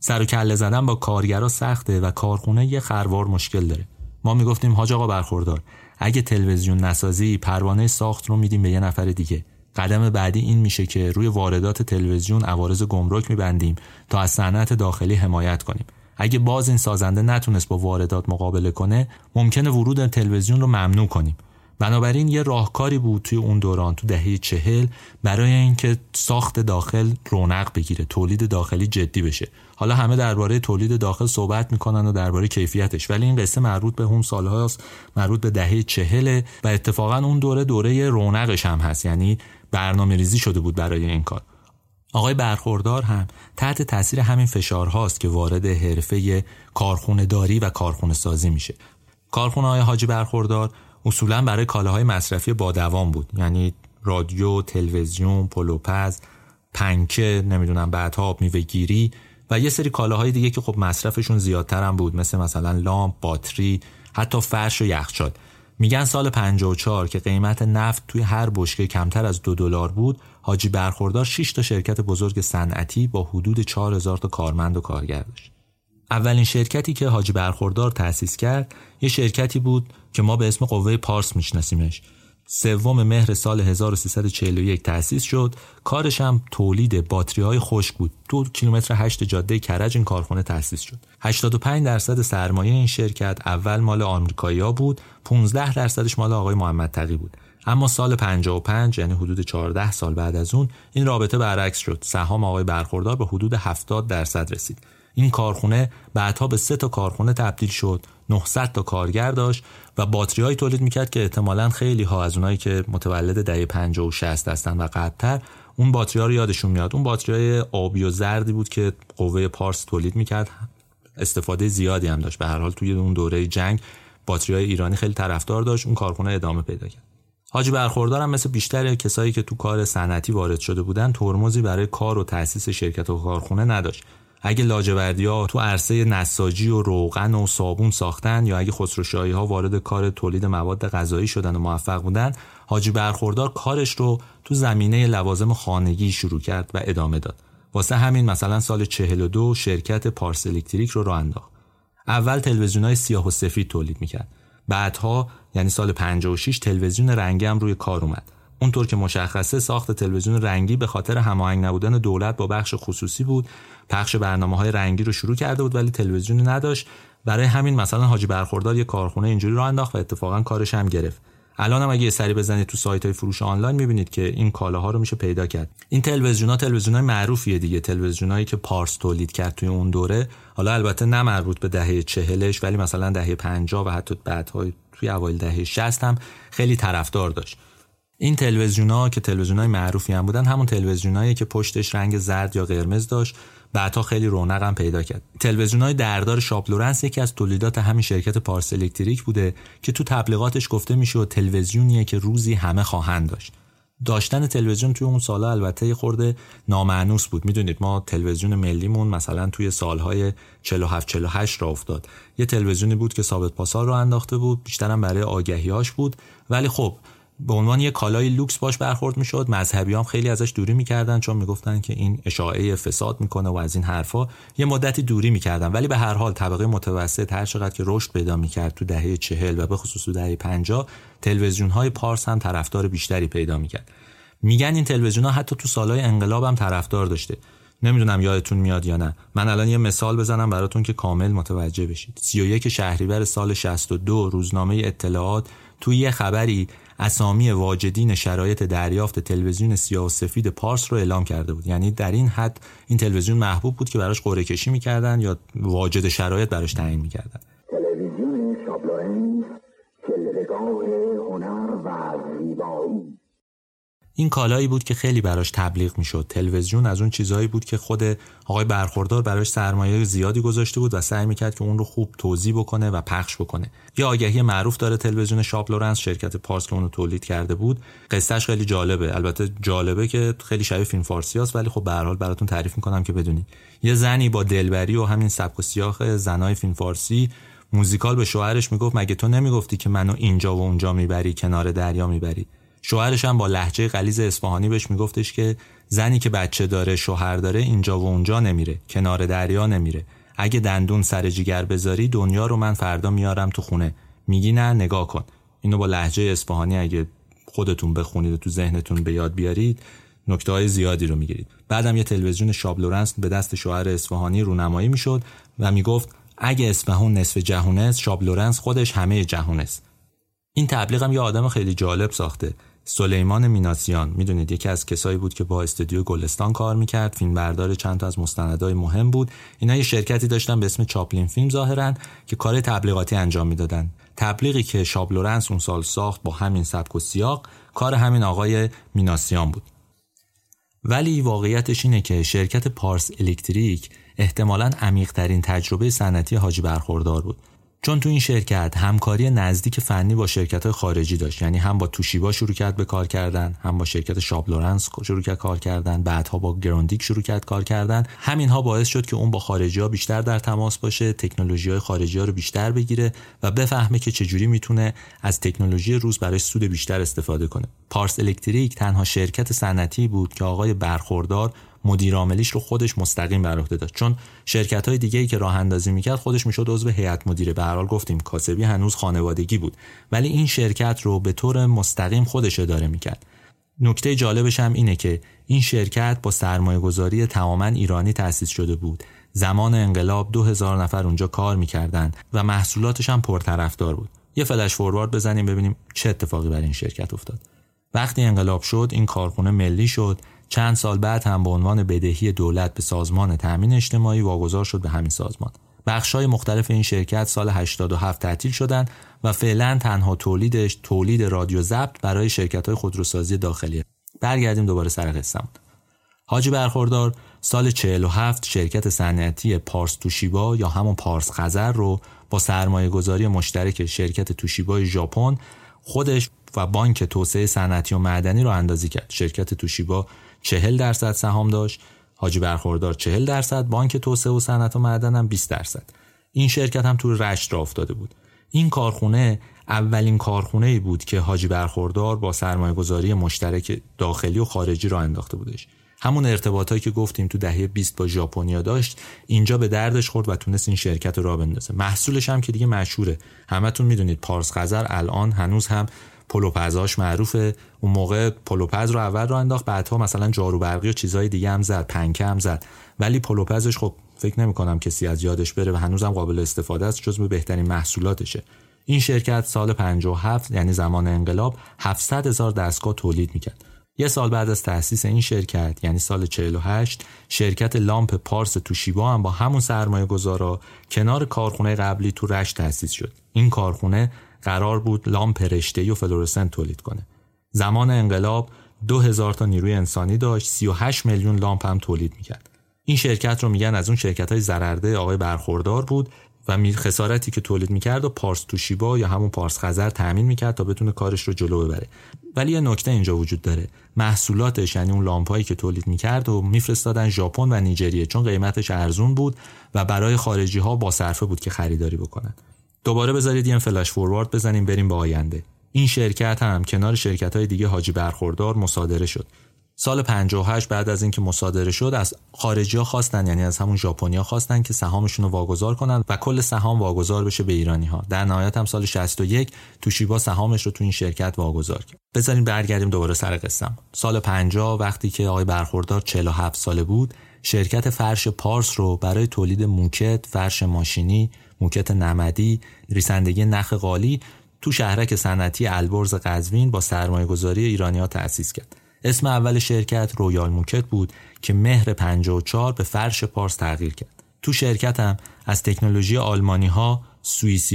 سر و کله زدن با کارگرا سخته و کارخونه یه خروار مشکل داره. ما می‌گفتیم حاج آقا برخوردار. اگه تلویزیون نسازی پروانه ساخت رو میدیم به یه نفر دیگه. قدم بعدی این میشه که روی واردات تلویزیون عوارض گمرک میبندیم تا از صنعت داخلی حمایت کنیم. اگه باز این سازنده نتونست با واردات مقابله کنه ممکنه ورود تلویزیون رو ممنوع کنیم. بنابراین یه راهکاری بود توی اون دوران تو دهه چهل برای اینکه ساخت داخل رونق بگیره تولید داخلی جدی بشه. حالا همه درباره تولید داخل صحبت می‌کنن و درباره کیفیتش ولی این قصه مربوط به اون سالهاست مربوط به دهه چهل و اتفاقا اون دوره دوره رونقش هم هست یعنی برنامه ریزی شده بود برای این کار. آقای برخوردار هم تحت تاثیر همین فشارهاست که وارد حرفه کارخونه داری و کارخونه سازی میشه. کارخونه های حاجی برخوردار اصولا برای کالاهای مصرفی با دوام بود. یعنی رادیو، تلویزیون، پلوپز، پنکه، نمی‌دونم بعدها آب میوه گیری و یه سری کالاهای دیگه که خب مصرفشون زیادتر هم بود مثل مثلا لامپ، باتری، حتی فرش و یخچال. میگن سال 54 که قیمت نفت توی هر بشکه کمتر از دو دلار بود حاجی برخوردار 6 تا شرکت بزرگ صنعتی با حدود 4000 تا کارمند و کارگر داشت. اولین شرکتی که حاجی برخوردار تأسیس کرد یه شرکتی بود که ما به اسم قوه پارس میشناسیمش. سوم مهر سال 1341 تأسیس شد. کارش هم تولید باتری های خشک بود. دو کیلومتر 8 جاده کرج این کارخانه تأسیس شد. 85 درصد سرمایه این شرکت اول مال آمریکایی‌ها بود. 15 درصدش مال آقای محمد تقی بود. اما سال 55 یعنی حدود 14 سال بعد از اون این رابطه برعکس شد. سهام آقای برخوردار به حدود 70 درصد رسید. این کارخونه بعدها به سه تا کارخونه تبدیل شد. 900 تا کارگر داشت و باتری تولید می‌کرد که احتمالا خیلی ها از اونایی که متولد دهه 50 و 60 هستن و قبلتر اون باتری ها رو یادشون میاد. اون باتری های آبی و زردی بود که قوه پارس تولید می‌کرد. استفاده زیادی هم داشت. به هر حال توی اون دوره جنگ باتری های ایرانی خیلی طرفدار داشت. اون کارخونه ادامه پیدا کرد. حاجی برخوردارم مثل بیشتر کسایی که تو کار صنعتی وارد شده بودن ترمزی برای کار و تأسیس شرکت و کارخونه نداشت. اگه لاجوردی ها تو عرصه نساجی و روغن و صابون ساختن یا اگه خسروشاهی ها وارد کار تولید مواد غذایی شدن و موفق بودن حاجی برخوردار کارش رو تو زمینه لوازم خانگی شروع کرد و ادامه داد. واسه همین مثلا سال 42 شرکت پارس الکتریک رو راه انداخت. اول تلویزیونای سیاه و سفید تولید می‌کرد. بعدها یعنی سال 56 تلویزیون رنگی هم روی کار اومد. اونطور که مشخصه ساخت تلویزیون رنگی به خاطر هماهنگ نبودن دولت با بخش خصوصی بود پخش برنامه های رنگی رو شروع کرده بود ولی تلویزیونی نداشت. برای همین مثلا حاجی برخوردار یه کارخونه اینجوری رو انداخت و اتفاقا کارش هم گرفت. الان هم اگه یه سری بزنید تو سایت های فروش آنلاین می‌بینید که این کالاها رو میشه پیدا کرد. این تلویزیون ها تلویزیون های معروفیه دیگه. تلویزیونایی که پارس تولید کرد توی اون دوره. حالا البته نه مربوط به دهه چهلش ولی مثلا دهه 50 و حتی بعدهای توی اوایل دهه 60 هم خیلی طرفدار داشت. این تلویزیون ها که تلویزیون های معروفی هم بودن همون تلویزیونایی که پشتش رنگ زرد یا قرمز داشت. بعدها خیلی رونق هم پیدا کرد. تلویزیون های دردار شاب لورنس یکی از تولیدات همین شرکت پارس الکتریک بوده که تو تبلیغاتش گفته میشه تلویزیونیه که روزی همه خواهند داشت. داشتن تلویزیون توی اون سالا البته خورده نامأنوس بود. می‌دونید ما تلویزیون ملیمون مثلا توی سالهای 47 48 راه افتاد. یه تلویزیونی بود که ثابت پاسال راه انداخته بود. بیشترم برای آگهیاش بود. ولی خب به عنوان یه کالای لوکس باش برخورد می‌شد. مذهبی هم خیلی ازش دوری می‌کردن چون می‌گفتن که این اشاعه فساد می‌کنه و از این حرفا یه مدتی دوری می‌کردن. ولی به هر حال طبقه متوسط هر چقدر که رشد پیدا می‌کرد تو دهه چهل و به خصوص تو دهه 50 تلویزیون های پارس هم طرفدار بیشتری پیدا می‌کرد. میگن این تلویزیون ها حتی تو سالهای انقلاب هم طرفدار داشته. نمی‌دونم یادتون میاد یا نه. من الان یه مثال بزنم براتون که کامل متوجه بشید. 31 شهریور سال 62 روزنامه اطلاعات توی یه خبری اسامی واجدین شرایط دریافت تلویزیون سیاه و سفید پارس رو اعلام کرده بود. یعنی در این حد این تلویزیون محبوب بود که براش قرعه کشی می‌کردن یا واجد شرایط براش تعیین می‌کردن. این کالایی بود که خیلی براش تبلیغ می‌شد. تلویزیون از اون چیزهایی بود که خود آقای برخوردار براش سرمایه زیادی گذاشته بود و سعی می‌کرد که اون رو خوب توزیع بکنه و پخش بکنه. یه آگهی معروف داره تلویزیون شاب لورنس شرکت پارس که اونو تولید کرده بود. قصهش خیلی جالبه. البته جالبه که خیلی شبیه فیلم فارسی است ولی خب به هر حال براتون تعریف می‌کنم که بدونید. یه زنی با دلبری و همین سبک و سیاق زنای فیلم فارسی موزیکال به شوهرش می‌گفت مگه تو نمی‌گفتی که منو اینجا و اونجا می‌بری کنار دریا می‌بری؟ شوهرش هم با لحجه غلیز اصفهانی بهش میگفتش که زنی که بچه داره شوهر داره اینجا و اونجا نمیره کنار دریا نمیره. اگه دندون سر جیگر بذاری دنیا رو من فردا میارم تو خونه. میگی نه نگاه کن. اینو با لحجه اصفهانی اگه خودتون بخونید و تو ذهنتون به یاد بیارید نکته های زیادی رو می‌گیرید. بعدم یه تلویزیون شابلورنس به دست شوهر اصفهانی رونمایی می‌شد و می‌گفت اگه اصفهان نصف جهون است شابلورنس خودش همه جهون است. این تبلیغم یه آدم خیلی جالب ساخته. سلیمان میناسیان. می‌دونید یکی از کسایی بود که با استودیو گلستان کار می‌کرد. فیلم بردار چند تا از مستندهای مهم بود. اینا یه شرکتی داشتن به اسم چاپلین فیلم ظاهرا که کار تبلیغاتی انجام می‌دادن. تبلیغی که شاب لورنس اون سال ساخت با همین سبک و سیاق کار همین آقای میناسیان بود. ولی واقعیتش اینه که شرکت پارس الکتریک احتمالاً عمیقترین تجربه صنعتی حاجی برخوردار بود. چون تو این شرکت همکاری نزدیک فنی با شرکت خارجی داشت. یعنی هم با توشیبا شروع کرد به کار کردن هم با شرکت شاب لورنس شروع کرد کار کردن بعدها با گروندیگ شروع کرد کار کردن. همین ها باعث شد که اون با خارجی ها بیشتر در تماس باشه تکنولوژی های خارجی ها رو بیشتر بگیره و بفهمه که چجوری می‌تونه از تکنولوژی روز برای سود بیشتر استفاده کنه. پارس الکتریک تنها شرکت صنعتی بود که آقای برخوردار مدیر عاملیش رو خودش مستقیم بر عهده داشت. چون شرکت های دیگه ای که راه اندازی می‌کرد خودش می‌شد عضو هیئت مدیره. به هر حال گفتیم کاسبی هنوز خانوادگی بود. ولی این شرکت رو به طور مستقیم خودش اداره می‌کرد. نکته جالبش هم اینه که این شرکت با سرمایه گذاری تماما ایرانی تأسیس شده بود. زمان انقلاب دو هزار نفر اونجا کار می‌کردن و محصولاتش هم پرطرفدار بود. یه فلش فوروارد بزنیم ببینیم چه اتفاقی برای این شرکت افتاد. وقتی انقلاب شد این کارخونه ملی شد. چند سال بعد هم به عنوان بدهی دولت به سازمان تأمین اجتماعی واگذار شد به همین سازمان. های مختلف این شرکت سال 87 تعطیل شدند و فعلا تنها تولیدش تولید رادیو ضبط برای شرکت های خودروسازی داخلی. برگردیم دوباره سر قصه‌مون. حاجی برخوردار سال 47 شرکت صنعتی پارس توشیبا یا همون پارس خزر رو با سرمایه گذاری مشترک شرکت توشیبای ژاپن خودش و بانک توسعه صنعتی و معدنی رو اندازی کرد شرکت توشیبا 40 درصد سهام داشت. حاجی برخوردار 40 درصد بانک توسعه و صنعت و معدن هم 20 درصد. این شرکت هم تو رشت را افتاده بود. این کارخونه اولین کارخونه ای بود که حاجی برخوردار با سرمایه گذاری مشترک داخلی و خارجی را انداخته بودش. همون ارتباطایی که گفتیم تو دهه 20 با ژاپنیا داشت اینجا به دردش خورد و تونست این شرکت رو را بندازه. محصولش هم که دیگه مشهوره. همتون می‌دونید پارس خزر الان هنوز هم پلوپزاش معروفه. اون موقع پلوپز رو اول رو انداخت بعدها مثلا جارو برقی و چیزهای دیگه هم زد پنکه هم زد. ولی پلوپزش خب فکر نمی کنم کسی از یادش بره و هنوزم قابل استفاده است جزو بهترین محصولاتشه. این شرکت سال 57 یعنی زمان انقلاب 700 هزار دستگاه تولید می‌کرد. یه سال بعد از تأسیس این شرکت یعنی سال 48 شرکت لامپ پارس توشیبا هم با همون سرمایه گذارا کنار کارخونه قبلی تو رشت تأسیس شد. این کارخونه قرار بود لامپ رشته و فلورسنت تولید کنه. زمان انقلاب 2000 تا نیروی انسانی داشت 38 میلیون لامپ هم تولید می‌کرد. این شرکت رو میگن از اون شرکت های ضررده آقای برخوردار بود و خسارتی که تولید می‌کرد رو پارس توشیبا یا همون پارس خزر تأمین می‌کرد تا بتونه کارش رو جلو ببره. ولی یه نکته اینجا وجود داره. محصولاتش یعنی اون لامپایی که تولید می‌کرد و میفرستادن ژاپن و نیجریه چون قیمتش ارزون بود و برای خارجی ها با صرفه بود که خریداری بکنن. دوباره بذارید یه فلش فوروارد بزنیم بریم به آینده. این شرکت هم کنار شرکت های دیگه حاجی برخوردار مصادره شد. سال 58 بعد از اینکه مصادره شد از خارجی ها خواستن یعنی از همون ژاپنیا خواستن که سهامشون رو واگذار کنن و کل سهام واگذار بشه به ایرانی ها در نهایت هم سال 61 توشیبا سهامش رو تو این شرکت واگذار کرد. بذارین برگردیم دوباره سر قصه‌م سال 50 وقتی که آقای برخوردار 47 ساله بود شرکت فرش پارس رو برای تولید موکت، فرش ماشینی، موکت نمدی، ریسندگی نخ قالی تو شهرک صنعتی البرز قزوین با سرمایه گذاری ایرانی ها تأسیس کرد. اسم اول شرکت رویال موکت بود که مهر 54 به فرش پارس تغییر کرد. تو شرکت هم از تکنولوژی آلمانی ها،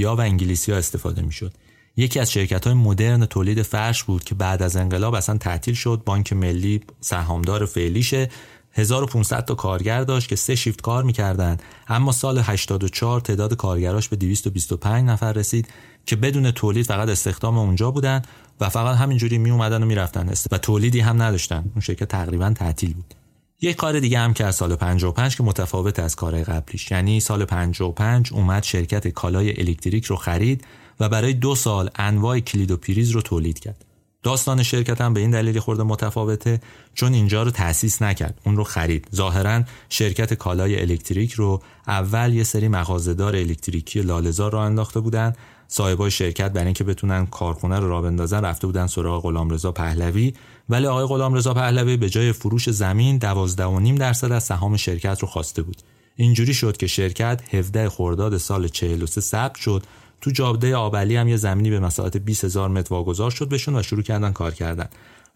و انگلیسی ها استفاده می شد. یکی از شرکت های مدرن تولید فرش بود که بعد از انقلاب اصلا تعطیل شد بانک ملی سهامدار فعلیشه 1500 تا کارگر داشت که سه شیفت کار می‌کردن. اما سال 84 تعداد کارگراش به 225 نفر رسید که بدون تولید فقط استخدام اونجا بودن و فقط همینجوری می اومدن و می‌رفتن. و تولیدی هم نداشتن. اون شرکت تقریبا تعطیل بود. یک کار دیگه هم که سال 55 که متفاوت از کار قبلیش. یعنی سال 55 اومد شرکت کالای الکتریک رو خرید و برای دو سال انواع کلید و پریز رو تولید کرد. داستان شرکت هم به این دلیل خورده متفاوته چون اینجا رو تأسیس نکرد اون رو خرید. ظاهرا شرکت کالای الکتریک رو اول یه سری مغازه‌دار الکتریکی لالزار را انداخته بودن. صاحبای شرکت برای اینکه بتونن کارخونه رو را بندازن رفته بودن سراغ غلامرضا پهلوی. ولی آقای غلامرضا پهلوی به جای فروش زمین 12.5 درصد از سهام شرکت رو خواسته بود. اینجوری شد که شرکت 17 خرداد سال 43 ثبت شد. تو جاده آبلی هم یه زمینی به مساحت 20 هزار متر واگذار شد بهشون و شروع کردن کار کردن.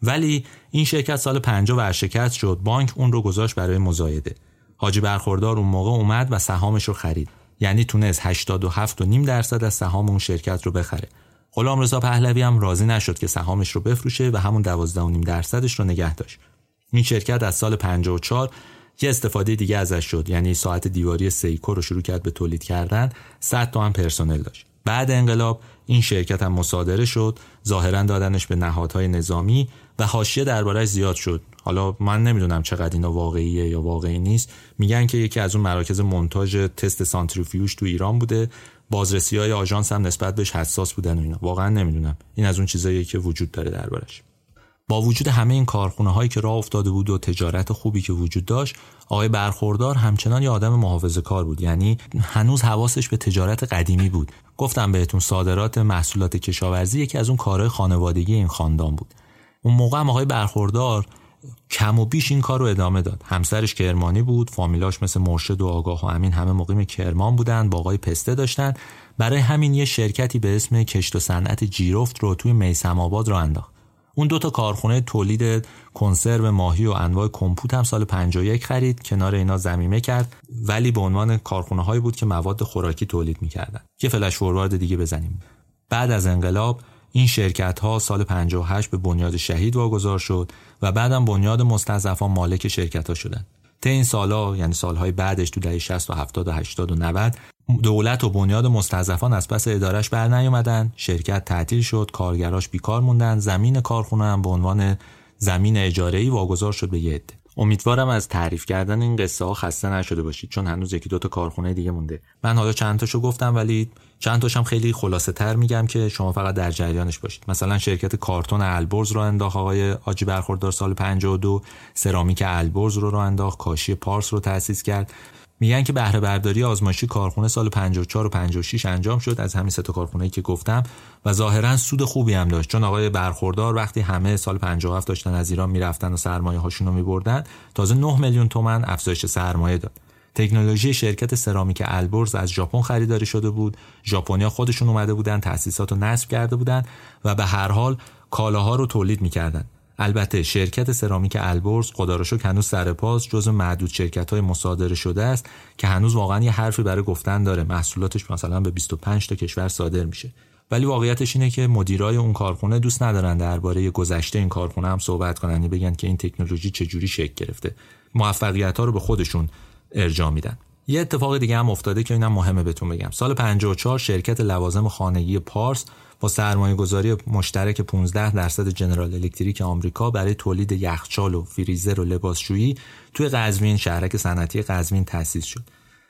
ولی این شرکت سال 50 ورشکست شد. بانک اون رو گذاشت برای مزایده. حاجی برخوردار اون موقع اومد و سهامش رو خرید. یعنی تونست 87 و نیم درصد از سهام اون شرکت رو بخره. غلام رضا پهلوی هم راضی نشد که سهامش رو بفروشه و همون 12 و نیم درصدش رو نگه داشت. این شرکت از سال 54 یه استفاده دیگه ازش شد. یعنی ساعت دیواری سیکو رو شروع کرد به تولید کردن. 100 تا هم پرسنل داشت. بعد انقلاب این شرکت هم مصادره شد ظاهرا دادنش به نهادهای نظامی و حاشیه دربارهش زیاد شد. حالا من نمی‌دونم چقدر اینا واقعیه یا واقعی نیست. میگن که یکی از اون مراکز منتاج تست سانتریفیوژ تو ایران بوده. بازرسی های آژانس هم نسبت بهش حساس بودن و اینا. واقعا نمی‌دونم. این از اون چیزاییه که وجود داره دربارش با وجود همه این کارخونه هایی که راه افتاده بود و تجارت خوبی که وجود داشت آقای برخوردار همچنان یه آدم محافظه کار بود. یعنی هنوز حواسش به تجارت قدیمی بود. گفتم بهتون صادرات محصولات کشاورزی یکی از اون کارهای خانوادگی این خاندان بود. اون موقع هم آقای برخوردار کم و بیش این کار رو ادامه داد. همسرش کرمانی بود فامیلاش مثل مرشد و آگاه و امین همه مقیم کرمان بودن با آقای پسته داشتن. برای همین یه شرکتی به اسم کشت و صنعت جیرفت رو توی میسم آباد رو انداخت. اون دو تا کارخونه تولید کنسرو ماهی و انواع کمپوت هم سال 51 خرید کنار اینا زمینه کرد ولی به عنوان کارخونه هایی بود که مواد خوراکی تولید می‌کردن. یه فلش فوروارد دیگه بزنیم. بعد از انقلاب این شرکت ها سال 58 به بنیاد شهید واگذار شد و بعدم بنیاد مستضعفان مالک شرکت ها شدن. طی این سالها یعنی سالهای بعدش تو دهه 60 و 70 و 80 و 90 دولت و بنیاد مستضعفان از پس ادارش بر نیومدن شرکت تعطیل شد کارگراش بیکار موندن زمین کارخونه هم به عنوان زمین اجاره ای واگذار شد به یه امیدوارم از تعریف کردن این قصه ها خسته نشده باشید چون هنوز یکی دوتا کارخونه دیگه مونده. من حالا چند تاشو گفتم ولی چند تاشم خیلی خلاصه تر میگم که شما فقط در جریانش باشید. مثلا شرکت کارتون البرز رو انداخت آقای آجی برخوردار سال 52 سرامیک البرز رو رو انداخت کاشی پارس رو تأسیس کرد. میگن که بهره برداری آزمایشی کارخونه سال 54 و 56 انجام شد از همین سه تا کارخونه‌ای که گفتم و ظاهرا سود خوبی هم داشت. چون آقای برخوردار وقتی همه سال 57 داشتن از ایران می‌رفتن و سرمایه هاشون رو میبردن تازه 9 میلیون تومن افزایش سرمایه داد. تکنولوژی شرکت سرامیک البرز از ژاپن خریداری شده بود. ژاپنیا خودشون اومده بودن تأسیسات رو نصب کرده بودن و به هر حال کالاها رو تولید می‌کردن. البته شرکت سرامیک البرز خدا رو هنوز سر پاس جزو معدود شرکت های مصادره شده است که هنوز واقعا یه حرفی برای گفتن داره. محصولاتش مثلا به 25 تا کشور صادر میشه. ولی واقعیتش اینه که مدیرای اون کارخونه دوست ندارن درباره گذشته این کارخونه هم صحبت کنن. یعنی بگن که این تکنولوژی چجوری شکل گرفته. موفقیت ها رو به خودشون ارجاع میدن. یه اتفاق دیگه هم افتاده که اینم مهمه بهتون بگم. سال 54 شرکت لوازم خانگی پارس با سرمایه گذاری مشترک 15 درصد جنرال الکتریک آمریکا برای تولید یخچال و فریزر و لباسشویی توی قزوین شهرک صنعتی قزوین تأسیس شد.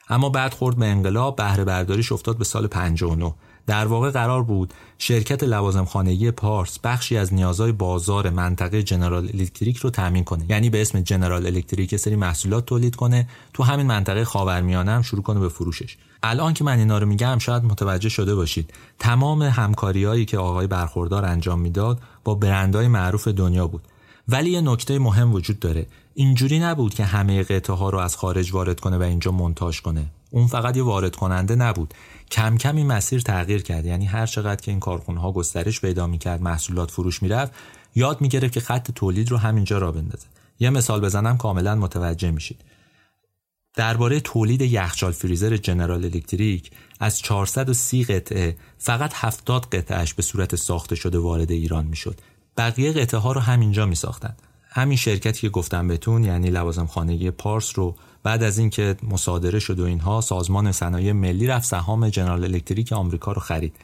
اما بعد خورد به انقلاب بهره برداریش افتاد به سال 59 در واقع قرار بود شرکت لوازم خانگی پارس بخشی از نیازهای بازار منطقه جنرال الکتریک رو تامین کنه. یعنی به اسم جنرال الکتریک سری محصولات تولید کنه تو همین منطقه خاورمیانه هم شروع کنه به فروشش. الان که من اینا رو میگم شاید متوجه شده باشید تمام همکاریهایی که آقای برخوردار انجام می‌داد با برندهای معروف دنیا بود. ولی یه نکته مهم وجود داره. اینجوری نبود که همه قطعه ها رو از خارج وارد کنه و اینجا منتاج کنه. اون فقط یه وارد کننده نبود. کم کم این مسیر تغییر کرد. یعنی هر چقدر که این کارخونه ها گسترش پیدا می‌کرد محصولات فروش می‌رفت یاد می‌گرفت که خط تولید رو همینجا را بندازه. یه مثال بزنم کاملا متوجه میشید. درباره تولید یخچال فریزر جنرال الکتریک از 430 قطعه فقط 70 قطعهش به صورت ساخته شده وارد ایران می‌شد. بقیه قطعه ها رو همینجا می ساختن. همین شرکتی که گفتم بهتون یعنی لوازم خانگی پارس رو بعد از اینکه مصادره شد و اینها سازمان صنایع ملی رفت سهام جنرال الکتریک آمریکا رو خرید.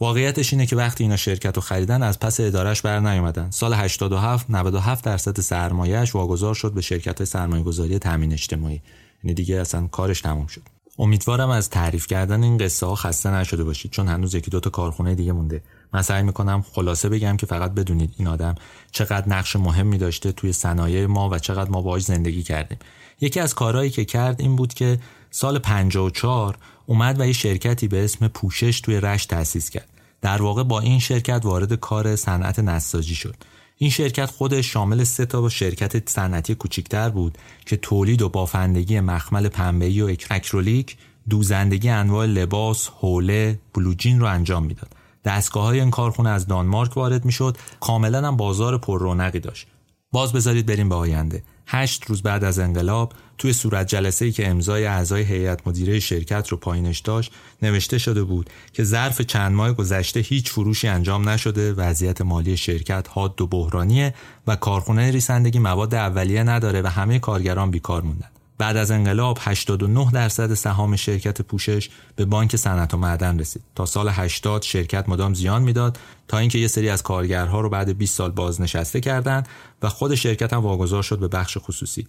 واقعیتش اینه که وقتی اینا شرکت رو خریدن از پس ادارش بر نیومدن. سال 87 97 درصد سرمایهش واگذار شد به شرکت سرمایه گذاری تامین اجتماعی. یعنی دیگه اصلا کارش تموم شد. امیدوارم از تعریف کردن این قصه ها خسته نشده باشید چون هنوز یکی دو تا کارخونه دیگه مونده. من سعی می‌کنم خلاصه بگم که فقط بدونید این آدم چقدر نقش مهمی داشته توی صنایع ما و چقدر ما باهاش زندگی کردیم. یکی از کارهایی که کرد این بود که سال 54 اومد و یه شرکتی به اسم پوشش توی رشت تأسیس کرد در واقع با این شرکت وارد کار صنعت نساجی شد این شرکت خودش شامل سه تا شرکت صنعتی کوچیکتر بود که تولید و بافندگی مخمل پنبه‌ای و اکرولیک دوزندگی انواع لباس، حوله، بلوجین رو انجام می‌داد. دستگاه های این کارخونه از دانمارک وارد می‌شد، کاملا هم بازار پر رونقی داشت. باز بذارید بریم به آینده. هشت روز بعد از انقلاب توی صورت جلسه ای که امضای اعضای هیئت مدیره شرکت رو پایینش داشت نوشته شده بود که ظرف چند ماه گذشته هیچ فروشی انجام نشده وضعیت مالی شرکت حاد و بحرانیه و کارخونه ریسندگی مواد اولیه نداره و همه کارگران بیکار موندن. بعد از انقلاب 89 درصد سهام شرکت پوشش به بانک صنعت و معدن رسید. تا سال 80 شرکت مدام زیان می‌داد تا اینکه یه سری از کارگرها رو بعد 20 سال بازنشسته کردند و خود شرکت هم واگذار شد به بخش خصوصی.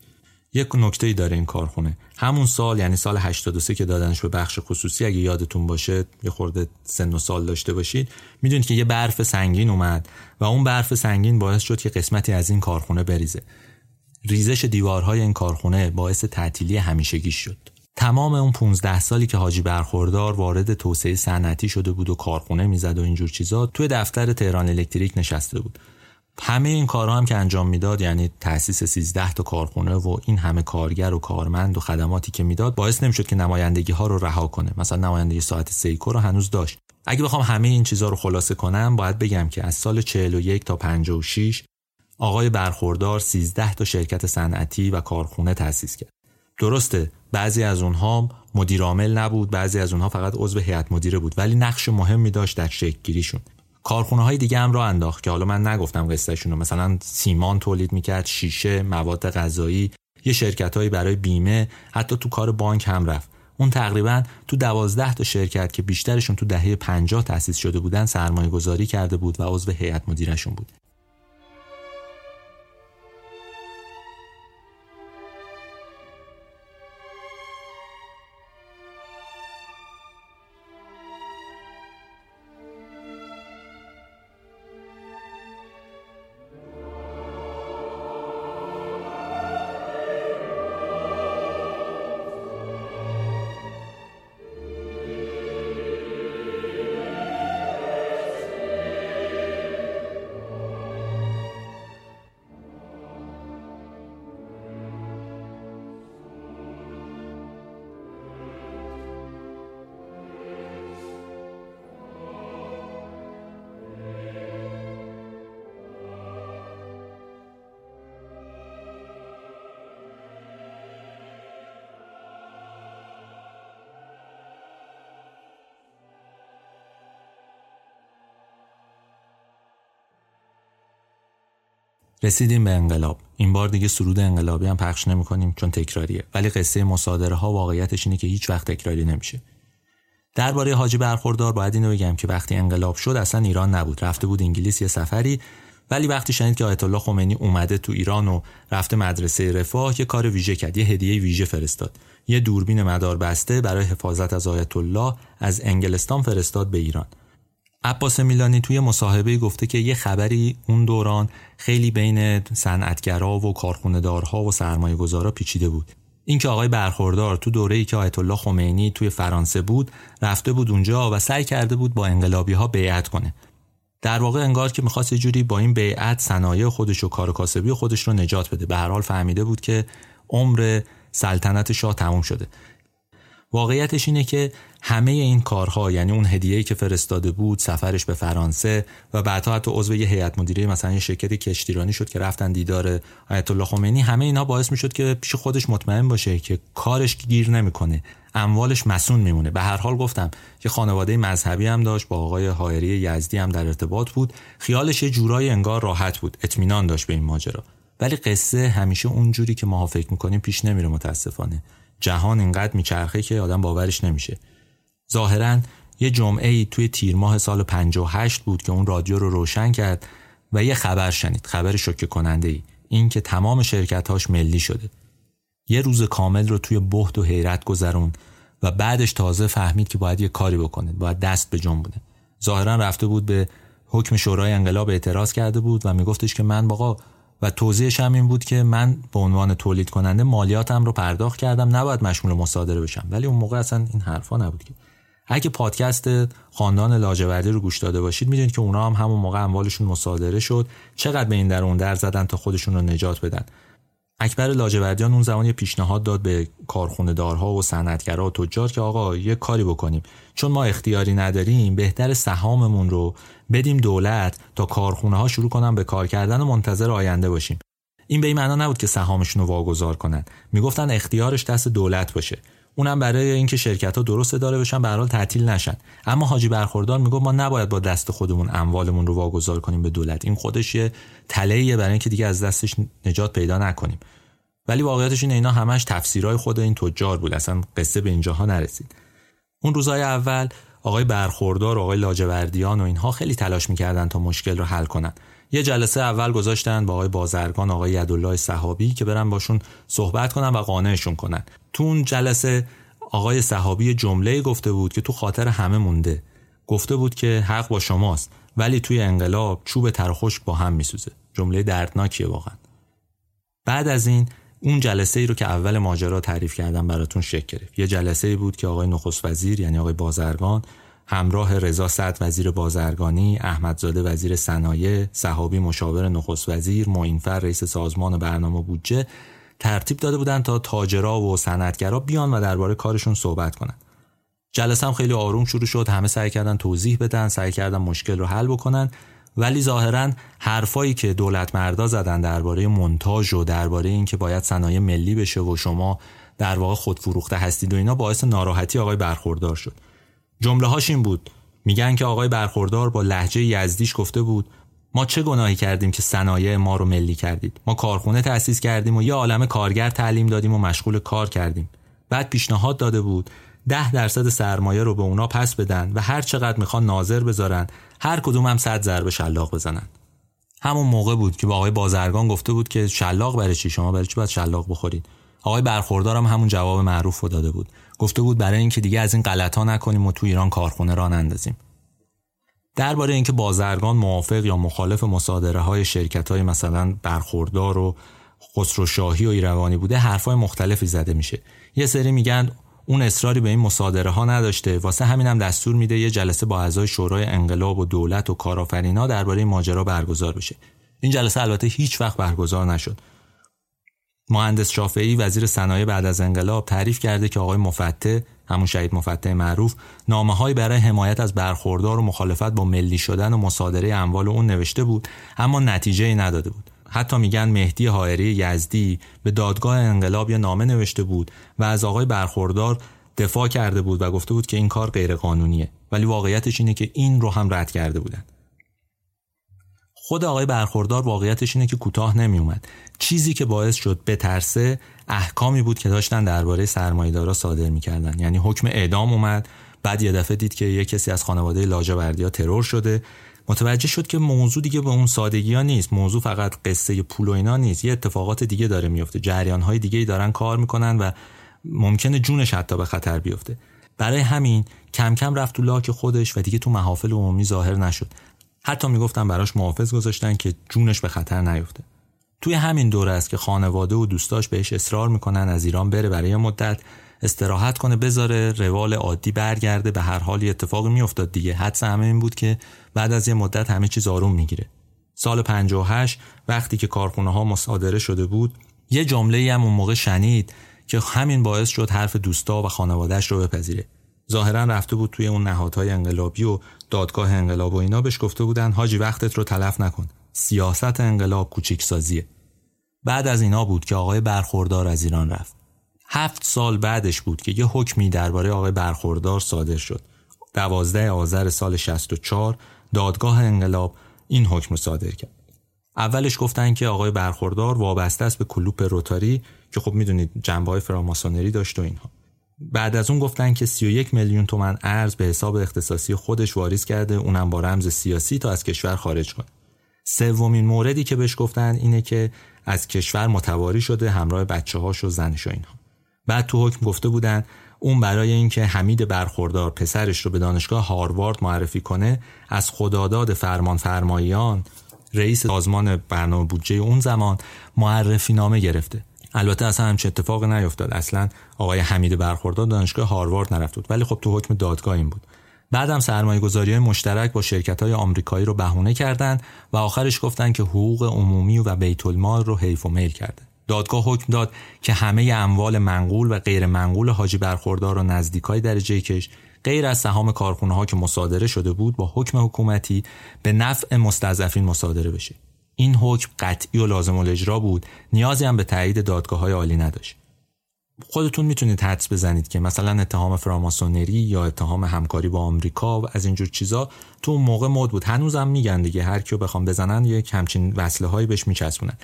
یک نکته ای داره این کارخونه. همون سال یعنی سال 83 که دادنش به بخش خصوصی اگه یادتون باشه یه خورده سن و سال داشته باشید می‌دونید که یه برف سنگین اومد و اون برف سنگین باعث شد که قسمتی از این کارخونه بریزه. ریزش دیوارهای این کارخونه باعث تعطیلی همیشگی شد. تمام اون 15 سالی که حاجی برخوردار وارد توسعه صنعتی شده بود و کارخونه می‌زد و اینجور چیزا توی دفتر تهران الکتریک نشسته بود. همه این کارها هم که انجام می‌داد یعنی تاسیس 13 تا کارخونه و این همه کارگر و کارمند و خدماتی که می‌داد باعث نمی‌شد که نمایندگی ها رو رها کنه. مثلا نمایندگی ساعت سیکو رو هنوز داشت. اگه بخوام همه این چیزها رو خلاصه کنم باید بگم که از سال 41 تا 56 آقای برخوردار 13 تا شرکت صنعتی و کارخونه تأسیس کرد. درسته بعضی از اونها مدیر عامل نبود بعضی از اونها فقط عضو هیئت مدیره بود ولی نقش مهمی داشت در شکل گیریشون. کارخونه های دیگه هم را انداخت که حالا من نگفتم قصهشون رو. مثلا سیمان تولید می‌کرد شیشه مواد غذایی یه شرکتهایی برای بیمه حتی تو کار بانک هم رفت. اون تقریبا تو دوازده تا شرکت که بیشترشون تو دهه 50 تأسیس شده بودن سرمایه گذاری کرده بود و عضو هیئت مدیرشون بود. رسیدیم به انقلاب. این بار دیگه سرود انقلابی هم پخش نمی کنیم چون تکراریه. ولی قصه مصادره ها واقعیتش اینه که هیچ وقت تکراری نمیشه. درباره حاجی برخوردار باید اینو بگم که وقتی انقلاب شد اصلا ایران نبود. رفته بود انگلیس یه سفری ولی وقتی شنید که آیت الله خمینی اومده تو ایران و رفته مدرسه رفاه یه کار ویژه کرد یه هدیه ویژه فرستاد. یه دوربین مدار بسته برای حفاظت از آیت الله از انگلستان فرستاد به ایران. عباس میلانی توی مصاحبه گفته که یه خبری اون دوران خیلی بین صنعتگرا و کارخونه‌دارها و سرمایه گذارا پیچیده بود. اینکه آقای برخوردار تو دوره‌ای که آیت الله خمینی توی فرانسه بود رفته بود اونجا و سعی کرده بود با انقلابی ها بیعت کنه. در واقع انگار که می‌خواست یه جوری با این بیعت صنایع خودش و کار کاسبی خودش رو نجات بده. به هر حال فهمیده بود که عمر سلطنت شاه تموم شده. واقعیتش اینه که همه این کارها یعنی اون هدیه‌ای که فرستاده بود سفرش به فرانسه و بعدها حتی عضو یه هیئت مدیره مثلا یه شرکت کشتیرانی شد که رفتن دیدار آیت الله خمینی. همه اینا باعث می‌شد که پیش خودش مطمئن باشه که کارش گیر نمی‌کنه. اموالش مسون میمونه. به هر حال گفتم که خانواده مذهبی هم داشت با آقای حائری یزدی هم در ارتباط بود. خیالش یه جورای انگار راحت بود. اطمینان داشت به این ماجرا. ولی قصه همیشه اونجوری که ما فکر می‌کنیم پیش نمیره متاسفانه. جهان اینقدر میچرخه که آدم باورش نمیشه. ظاهرا یه جمعه ای توی تیر ماه سال 58 بود که اون رادیو رو روشن کرد و یه خبر شنید خبر شوکه کننده ای این که تمام شرکتهاش ملی شده. یه روز کامل رو توی بحت و حیرت گذرون و بعدش تازه فهمید که باید یه کاری بکنه باید دست به جنب بوده ظاهرا رفته بود به حکم شورای انقلاب اعتراض کرده بود و میگفتش که من باقا و توضیحش هم این بود که من به عنوان تولید کننده مالیاتم رو پرداخت کردم نباید مشمول مصادره بشم. ولی اون موقع اصلا این حرفا نبود که. اگه پادکست خاندان لاجوردی رو گوش داده باشید می‌دونید که اونا هم همون موقع اموالشون مصادره شد. چقدر به این در اون در زدن تا خودشون رو نجات بدن. اکبر لاجوردیان اون زمان یه پیشنهاد داد به کارخونه دارها و صنعتگرا و تجار که آقا یه کاری بکنیم. چون ما اختیاری نداریم بهتر سهاممون رو بدیم دولت تا کارخونه ها شروع کنن به کار کردن و منتظر آینده باشیم. این به این معنا نبود که سهامشون رو واگذار کنن. می‌گفتن اختیارش دست دولت باشه. اونم برای اینکه شرکت ها درست اداره بشن به حال تعطیل نشن. اما حاجی برخوردار می‌گفت ما نباید با دست خودمون اموالمون رو واگذار کنیم به دولت. این خودش یه تلهیه برای اینکه دیگه از دستش نجات پیدا نکنیم. ولی واقعیتش این اینا همش تفسیرهای خود این تجار بود. اصلا قصه به اینجاها نرسید. اون روزهای اول آقای برخوردار و آقای لاجوردیان و اینها خیلی تلاش می‌کردن تا مشکل رو حل کنن. یه جلسه اول گذاشتن با آقای بازرگان آقای یدالله صحابی که برن باشون صحبت کنن و قانعشون کنن. تو اون جلسه آقای صحابی جمله گفته بود که تو خاطر همه مونده. گفته بود که حق با شماست ولی توی انقلاب چوب تر خشک با هم میسوزه. جمله دردناکیه واقعا. بعد از این اون جلسه ای رو که اول ماجرا تعریف کردم براتون شکل گرفت. یه جلسه ای بود که آقای نخست وزیر یعنی آقای بازرگان همراه رضا سعد وزیر بازرگانی، احمدزاده وزیر صنایع، صحابی مشاور نخست وزیر، معینفر رئیس سازمان برنامه بودجه ترتیب داده بودن تا تاجرا و صنعتگرا بیان و درباره کارشون صحبت کنن. جلسه هم خیلی آروم شروع شد، همه سعی کردن توضیح بدن، سعی کردن مشکل رو حل بکنن. ولی ظاهرا حرفایی که دولت مردا زدن درباره مونتاژ و درباره اینکه باید صنایع ملی بشه و شما در واقع خودفروخته هستید و اینا باعث ناراحتی آقای برخوردار شد. جمله هاش این بود. میگن که آقای برخوردار با لحجه یزدیش گفته بود ما چه گناهی کردیم که صنایع ما رو ملی کردید؟ ما کارخونه تأسیس کردیم و یه عالم کارگر تعلیم دادیم و مشغول کار کردیم. بعد پیشنهاد داده بود ده درصد سرمایه رو به اونا پس بدن و هر چقدر می‌خوان ناظر بذارن هر کدوم هم صد ضربه شلاق بزنن. همون موقع بود که با آقای بازرگان گفته بود که شلاق برای چی؟ شما برای چی باید شلاق بخورید؟ آقای برخوردارم همون جواب معروف رو داده بود. گفته بود برای اینکه دیگه از این غلط ها نکنیم و تو ایران کارخونه را نندازیم. درباره اینکه بازرگان موافق یا مخالف مصادره های شرکت های مثلا برخوردار و خسروشاهی و ایروانی بوده حرفای مختلفی زده میشه. یه سری میگن اون اصراری به این مصادره ها نداشته. واسه همینم هم دستور میده یه جلسه با اعضای شورای انقلاب و دولت و کارآفرینا درباره ماجرا برگزار بشه. این جلسه البته هیچ وقت برگزار نشد. مهندس شافعی وزیر صنایع بعد از انقلاب تعریف کرده که آقای مفته همون شهید مفته معروف نامه برای حمایت از برخوردار و مخالفت با ملی شدن و مصادره اموال اون نوشته بود اما نتیجه ای نداده بود. حتی میگن مهدی حائری یزدی به دادگاه انقلاب یه نامه نوشته بود و از آقای برخوردار دفاع کرده بود و گفته بود که این کار غیرقانونیه ولی واقعیتش اینه که این رو هم رد کرده بودن. خود آقای برخوردار واقعیتش اینه که کوتاه نمی اومد چیزی که باعث شد بترسه احکامی بود که داشتن درباره سرمایه‌دارا صادر می‌کردن. یعنی حکم اعدام اومد بعد یه دفعه دید که یه کسی از خانواده لاجوردیا ترور شده. متوجه شد که موضوع دیگه به اون سادگی ها نیست. موضوع فقط قصه پول و اینا نیست. یه اتفاقات دیگه داره میفته جریان های دیگه دارن کار می‌کنن و ممکنه جونش حتی به خطر بیفته. برای همین کم کم رفت تو لاک خودش و دیگه تو محافل عمومی ظاهر نشد. حتی می‌گفتن براش محافظ گذاشتن که جونش به خطر نیفته. توی همین دوره است که خانواده و دوستاش بهش اصرار می‌کنن از ایران بره برای مدت استراحت کنه بذاره روال عادی برگرده به هر حالی اتفاقی میافتاد دیگه. حدس همه این بود که بعد از یه مدت همه چیز آروم می‌گیره. سال 58 وقتی که کارخونه ها مصادره شده بود یه جمله هم اون موقع شنید که همین باعث شد حرف دوستا و خانوادهش رو بپذیره. ظاهرا رفته بود توی اون نهادهای انقلابی و دادگاه انقلاب و اینا بهش گفته بودن حاجی وقتت رو تلف نکن. سیاست انقلاب کوچیک سازیه بعد از اینا بود که آقای برخوردار از ایران رفت. هفت سال بعدش بود که یه حکمی درباره آقای برخوردار صادر شد. دوازده آذر سال 64 دادگاه انقلاب این حکم رو صادر کرد. اولش گفتن که آقای برخوردار وابسته است به کلوپ روتاری که خب می‌دونید جنبه های فراماسونری داشت و اینها. بعد از اون گفتن که 31 میلیون تومن ارز به حساب اختصاصی خودش واریز کرده اونم با رمز سیاسی تا از کشور خارج کنه. سومین موردی که بهش گفتن اینه که از کشور متواری شده همراه بچه هاش و زنش و اینها. بعد تو حکم گفته بودن اون برای اینکه حمید برخوردار پسرش رو به دانشگاه هاروارد معرفی کنه از خداداد فرمان فرماییان رئیس سازمان برنامه بودجه اون زمان معرفی نامه گرفته. البته اصلا همچه اتفاق نیفتاد. اصلا آقای حمید برخوردار دانشگاه هاروارد نرفت بود ولی خب تو حکم دادگاه این بود. بعدم سرمایه گذاری مشترک با شرکت های آمریکایی رو بهونه کردند و آخرش گفتن که حقوق عمومی و بیت المال رو حیف و میل کرده. دادگاه حکم داد که همه اموال منقول و غیر منقول حاجی برخوردار و نزدیکای درجه کش غیر از سهام کارخونه ها که مصادره شده بود با حکم حکومتی به نفع مستضعفین مصادره بشه. این حکم قطعی و لازم الاجرا بود. نیازی هم به تایید دادگاه های عالی نداشت. خودتون می‌تونید حدس بزنید که مثلا اتهام فراماسونری یا اتهام همکاری با آمریکا و از اینجور چیزا تو اون موقع مد بود. هنوزم میگن دیگه هر کیو بخوام بزنن یک همچین وصله هایی بهش میچسبونن.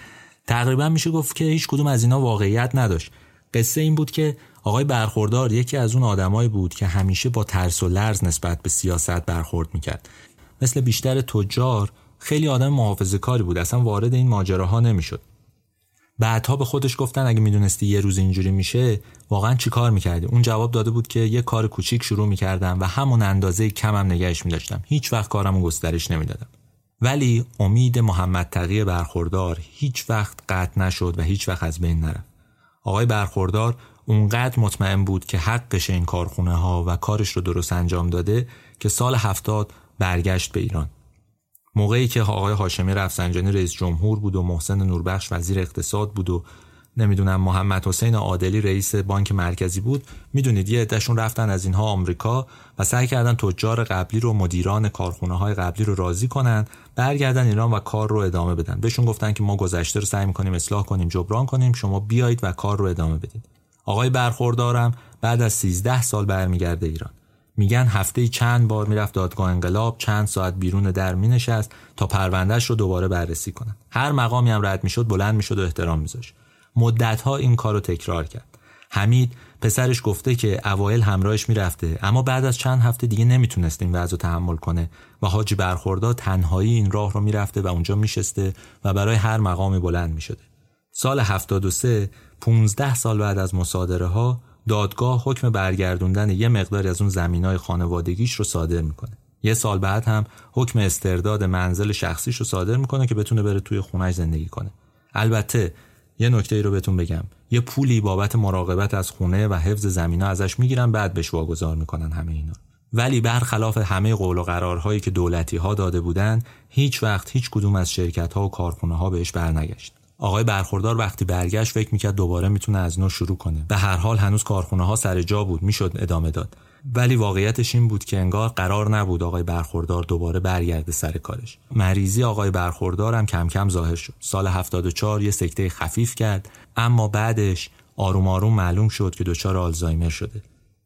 تقریبا میشه گفت که هیچ کدوم از اینا واقعیت نداشت. قصه این بود که آقای برخوردار یکی از اون آدمایی بود که همیشه با ترس و لرز نسبت به سیاست برخورد می‌کرد. مثل بیشتر تجار خیلی آدم محافظه کاری بود. اصلا وارد این ماجراها نمی‌شد. بعدها به خودش گفتن اگه می‌دونستی یه روز اینجوری میشه واقعا چی کار می‌کردی؟ اون جواب داده بود که یه کار کوچیک شروع می‌کردم و همون اندازه کمم نگهش میداشتم. هیچ وقت کارمو گسترش نمی‌دادم. ولی امید محمد تقی برخوردار هیچ وقت قطع نشد و هیچ وقت از بین نرفت. آقای برخوردار اونقدر مطمئن بود که حقش این کارخونه ها و کارش رو درست انجام داده که سال هفتاد برگشت به ایران. موقعی که آقای هاشمی رفسنجانی رئیس جمهور بود و محسن نوربخش وزیر اقتصاد بود و نمی‌دونم محمد حسین عادلی رئیس بانک مرکزی بود می‌دونید یه عدهشون رفتن از اینها آمریکا و سعی کردن تجار قبلی رو مدیران کارخونه های قبلی رو راضی کنن برگردن ایران و کار رو ادامه بدن. بهشون گفتن که ما گذشته رو سعی می‌کنیم اصلاح کنیم جبران کنیم شما بیایید و کار رو ادامه بدید. آقای برخوردارم بعد از 13 سال برمیگرده ایران. میگن هفته چند بار می‌رفت دادگاه انقلاب چند ساعت بیرون در مینشست تا پروندهش رو دوباره بررسی کنن. هر مقامی هم رد می‌شد بلند می‌شد و احترام میذاشت. مدتها این کار رو تکرار کرد. حمید پسرش گفته که اوایل همراهش می‌رفته اما بعد از چند هفته دیگه نمی‌تونست این وضع تحمل کنه و حاجی برخوردا تنهایی این راه رو می‌رفته و اونجا میشسته و برای هر مقامی بلند می‌شده. سال 73 15 سال بعد از مصادره ها دادگاه حکم برگردوندن یه مقداری از اون زمینای خانوادگیش رو صادر می‌کنه. یه سال بعد هم حکم استرداد منزل شخصیش رو صادر می‌کنه که بتونه بره توی خونش زندگی کنه. البته یه نکته ای رو بهتون بگم. یه پولی بابت مراقبت از خونه و حفظ زمینا ازش می‌گیرن بعد بهش واگذار می‌کنن همه اینا. ولی برخلاف همه قول و قرارهایی که دولتی ها داده بودن هیچ وقت هیچ کدوم از شرکت ها و کارخونه ها بهش برنگشت. آقای برخوردار وقتی برگشت فکر می‌کرد دوباره می‌تونه از نو شروع کنه. به هر حال هنوز کارخونه ها سر جا بود می‌شد ادامه داد. ولی واقعیتش این بود که انگار قرار نبود آقای برخوردار دوباره برگرده سر کارش. مریضی آقای برخوردار هم کم کم ظاهر شد. سال 74 یه سکته خفیف کرد اما بعدش آروم آروم معلوم شد که دچار آلزایمر شده.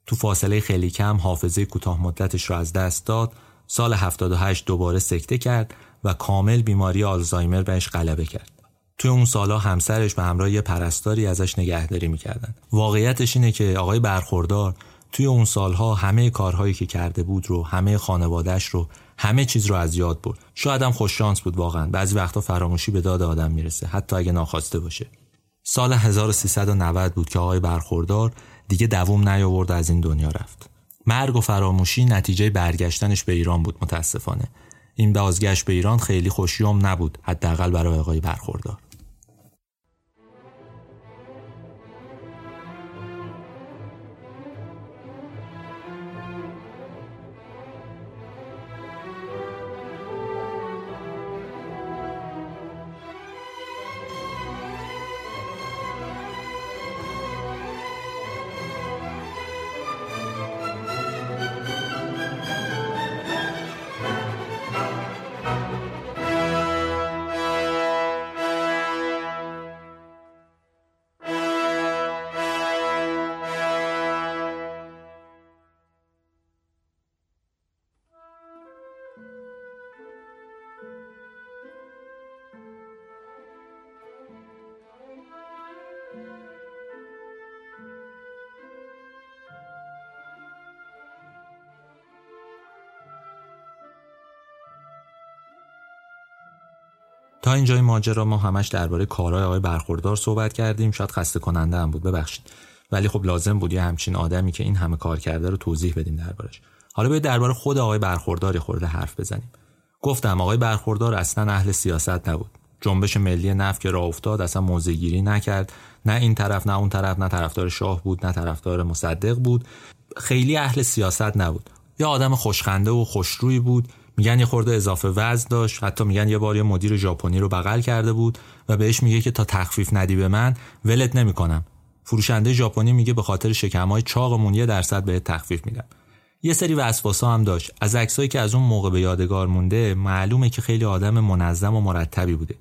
تو فاصله خیلی کم حافظه کوتاه مدتش را از دست داد سال 78 دوباره سکته کرد و کامل بیماری آلزایمر بهش غلبه کرد. توی اون سالا همسرش به همراه یه پرستاری ازش نگهداری می‌کردن. واقعیتش اینه که آقای برخوردار توی اون سالها همه کارهایی که کرده بود رو همه خانوادهش رو همه چیز رو از یاد برد. شاید هم خوش شانس بود واقعا. بعضی وقتا فراموشی به داد آدم می‌رسه. حتی اگه ناخواسته باشه. سال 1390 بود که آقای برخوردار دیگه دووم نیاورد از این دنیا رفت. مرگ و فراموشی نتیجه برگشتنش به ایران بود متاسفانه. این بازگشت به ایران خیلی خوشیوم نبود حداقل برای آقای برخوردار. تا اینجای ماجرا ما همش درباره کارهای آقای برخوردار صحبت کردیم. شاید خسته کننده هم بود. ببخشید. ولی خب لازم بود یه همچین آدمی که این همه کار کرده رو توضیح بدیم دربارش. حالا باید درباره خود آقای برخوردار خورده حرف بزنیم. گفتم آقای برخوردار اصلا اهل سیاست نبود. جنبش ملی نفت که راه افتاد اصلا موضع نکرد. نه این طرف نه اون طرف نه طرفدار شاه بود نه طرفدار مصدق بود. خیلی اهل سیاست نبود. یه آدم خوشخنده و خوشرویی بود. میگن یه خورده اضافه وزن داشت حتی میگن یه بار یه مدیر ژاپنی رو بغل کرده بود و بهش میگه که تا تخفیف ندی به من ولت نمی‌کنم. فروشنده ژاپنی میگه به خاطر شکمای چاقمون یه درصد بهت تخفیف میدم. یه سری وسواسا هم داشت. از عکسایی که از اون موقع به یادگار مونده معلومه که خیلی آدم منظم و مرتبی بوده.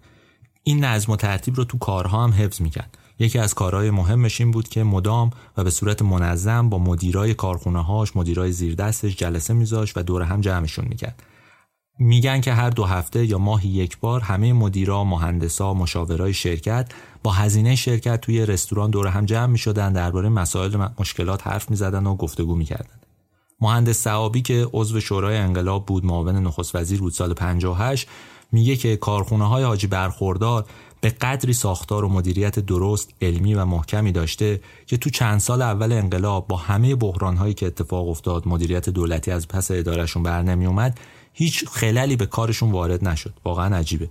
این نظم و ترتیب رو تو کارها هم حفظ می‌کرد. یکی از کارهای مهمش این بود که مدام و به صورت منظم با مدیرای کارخونه هاش مدیرای زیردستش جلسه میذاشت و دور هم جمعشون می‌کرد. میگن که هر دو هفته یا ماهی یک بار همه مدیرا، مهندسا، مشاورای شرکت با هزینه شرکت توی رستوران دور هم جمع می شدن درباره مسائل مشکلات حرف می زدن و گفتگو می کردن. مهندس صحابی که عضو شورای انقلاب بود معاون نخست وزیر بود سال 58 میگه که کارخونه های حاجی برخوردار به قدری ساختار و مدیریت درست علمی و محکمی داشته که تو چند سال اول انقلاب با همه بحران هایی که اتفاق افتاد مدیریت دولتی از پس ادارشون بر نمی اومد هیچ خللی به کارشون وارد نشد. واقعا عجیبه.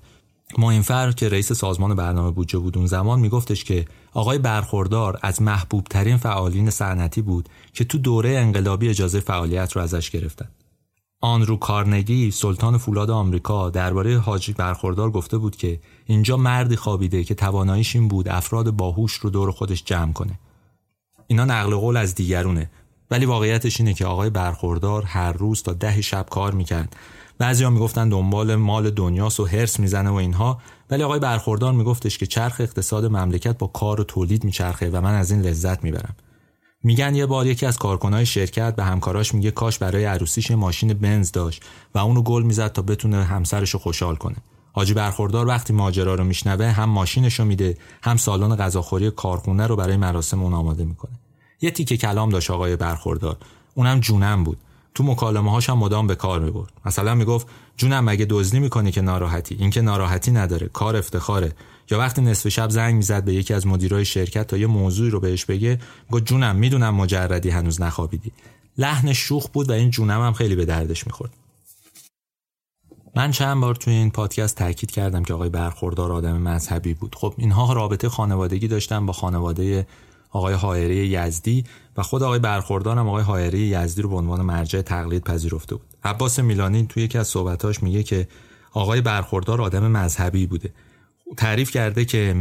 مهمفر که رئیس سازمان برنامه بودجه بود اون زمان میگفتش که آقای برخوردار از محبوب ترین فعالین صنعتی بود که تو دوره انقلابی اجازه فعالیت رو ازش گرفتن. آنرو کارنگی سلطان فولاد آمریکا درباره حاجی برخوردار گفته بود که اینجا مردی خوابیده که تواناییش این بود افراد باهوش رو دور خودش جمع کنه. اینا نقل قول از دیگرونه. ولی واقعیتش اینه که آقای برخوردار هر روز تا ده شب کار می‌کرد. بعضیا می‌گفتن دنبال مال دنیاست و هرس می‌زنه و اینها ولی آقای برخوردار میگفتش که چرخ اقتصاد مملکت با کار و تولید میچرخه و من از این لذت می‌برم. میگن یه بار یکی از کارکنای شرکت به همکاراش میگه کاش برای عروسیش ماشین بنز داشت و اونو گل می‌زد تا بتونه همسرش رو خوشحال کنه. حاجی برخوردار وقتی ماجرا رو میشنوه هم ماشینش رو میده هم سالن غذاخوری کارخونه رو برای مراسم اون آماده می‌کنه. یه تیکه کلام داشت آقای برخوردار. اونم جونم بود. تو مکالمه هاش هم مدام به کار می‌برد. مثلا می‌گفت جونم مگه دزدی می‌کنی که ناراحتی. این که ناراحتی نداره کار افتخاره. یا وقتی نصف شب زنگ می‌زد به یکی از مدیرای شرکت تا یه موضوعی رو بهش بگه گفت جونم می‌دونم مجردی هنوز نخوابیدی. لحنش شوخ بود و این جونم هم خیلی به دردش می‌خورد. من چند بار توی این پادکست تاکید کردم که آقای برخوردار آدم مذهبی بود. خب اینها رابطه خانوادگی داشتن با خانواده آقای حائری یزدی و خود آقای برخوردار هم آقای حائری یزدی رو به عنوان مرجع تقلید پذیرفته بود. عباس میلانی توی یکی از صحبتاش میگه که آقای برخوردار آدم مذهبی بوده. تعریف کرده که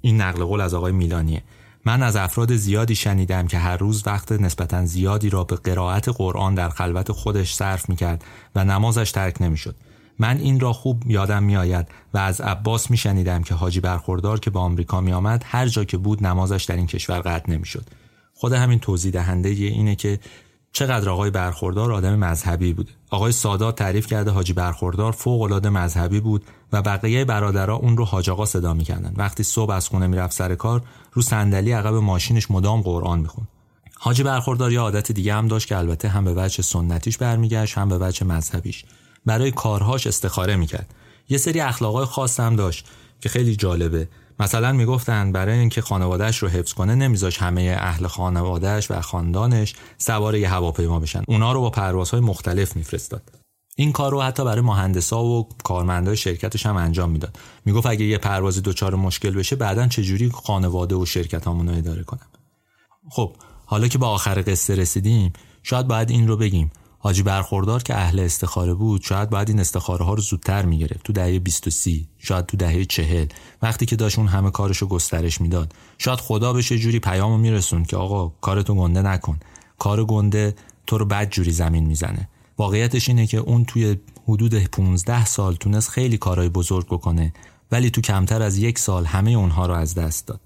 این نقل قول از آقای میلانیه. من از افراد زیادی شنیدم که هر روز وقت نسبتا زیادی را به قرائت قرآن در خلوت خودش صرف می‌کرد و نمازش ترک نمی‌شد. من این را خوب یادم میآید و از عباس میشنیدم که حاجی برخوردار که به آمریکا می آمد هر جا که بود نمازش در این کشور قطع نمی‌شد. خود همین توضیح دهنده اینه که چقدر آقای برخوردار آدم مذهبی بود. آقای سادات تعریف کرده حاجی برخوردار فوق العاده مذهبی بود و بقیه برادرها اون رو حاج آقا صدا می‌کردن. وقتی صبح از خونه می‌رفت سر کار رو صندلی عقب ماشینش مدام قرآن می‌خوند. حاجی برخوردار یه عادت دیگه هم داشت که البته هم به وجه سنتیش برمیگشت هم به وجه مذهبیش. برای کارهاش استخاره می‌کرد. یه سری اخلاقای خاص هم داشت که خیلی جالبه. مثلا می‌گفتن برای اینکه خانوادهش رو حفظ کنه نمیذاش همه اهل خانوادهش و خاندانش سوار یه هواپیما بشن. اونا رو با پروازهای مختلف میفرستاد. این کار رو حتی برای مهندسا و کارمندای شرکتش هم انجام می‌داد. می‌گفت اگه یه پروازی دچار مشکل بشه بعدا چجوری خانواده و شرکت رو اداره کنم؟ خب حالا که به آخر قصه رسیدیم شاید باید این رو بگیم. حاجی برخوردار که اهل استخاره بود شاید باید این استخاره ها رو زودتر می‌گرفت تو دهه 20 و 30 شاید تو دهه 40 وقتی که داشت اون همه کارشو گسترش می‌داد. شاید خدا بشه جوری پیامو میرسون که آقا کارتو گنده نکن. کار گنده تو رو بد جوری زمین می‌زنه. واقعیتش اینه که اون توی حدود 15 سال تونست خیلی کارهای بزرگ بکنه ولی تو کمتر از یک سال همه اونها رو از دست داد.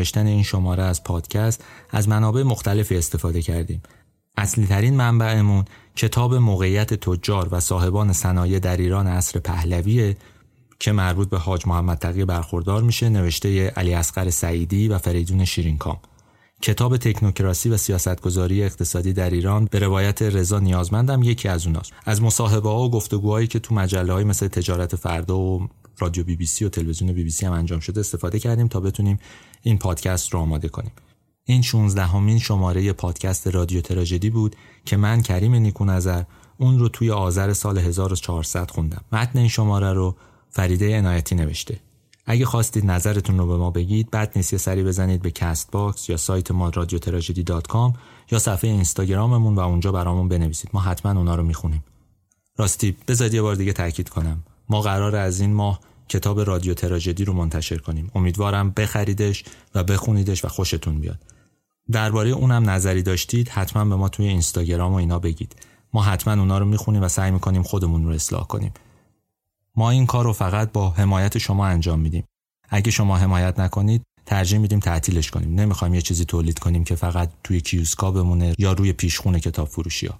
نوشتن این شماره از پادکست از منابع مختلفی استفاده کردیم. اصلی ترین منبعمون کتاب موقعیت تجار و صاحبان صنایع در ایران عصر پهلویه که مربوط به حاج محمد تقی برخوردار میشه نوشته علی اصغر سعیدی و فریدون شیرینکام کتاب تکنوکراسی و سیاستگذاری اقتصادی در ایران به روایت رضا نیازمندم یکی از اوناست از مصاحبه ها و گفتگوهایی که تو مجله های مثل تجارت فردا و رادیو بی بی سی و تلویزیون بی بی سی هم انجام شده استفاده کردیم تا بتونیم این پادکست رو آماده کنیم. این 16 همین شماره پادکست رادیو تراژدی بود که من کریم نیکو نظر اون رو توی آذر سال 1400 خوندم. متن این شماره رو فریده عنایتی نوشته. اگه خواستید نظرتون رو به ما بگید بد نیست سری بزنید به Castbox یا سایت ما رادیو تراژدی dot com یا صفحه اینستاگراممون و اونجا برامون بنویسید. ما حتما اونا رو می‌خونیم. راستی بذارید یه بار دیگه تاکید کنم. ما قرار از این ماه کتاب رادیو تراژدی رو منتشر کنیم. امیدوارم بخریدش و بخونیدش و خوشتون بیاد. درباره اونم نظری داشتید حتما به ما توی اینستاگرام و اینا بگید. ما حتما اونا رو می‌خونیم و سعی می‌کنیم خودمون رو اصلاح کنیم. ما این کار رو فقط با حمایت شما انجام میدیم. اگه شما حمایت نکنید ترجیح میدیم تعطیلش کنیم. نمی‌خوایم یه چیزی تولید کنیم که فقط توی کیوسکا بمونه یا روی پیشخونه کتاب فروشی ها.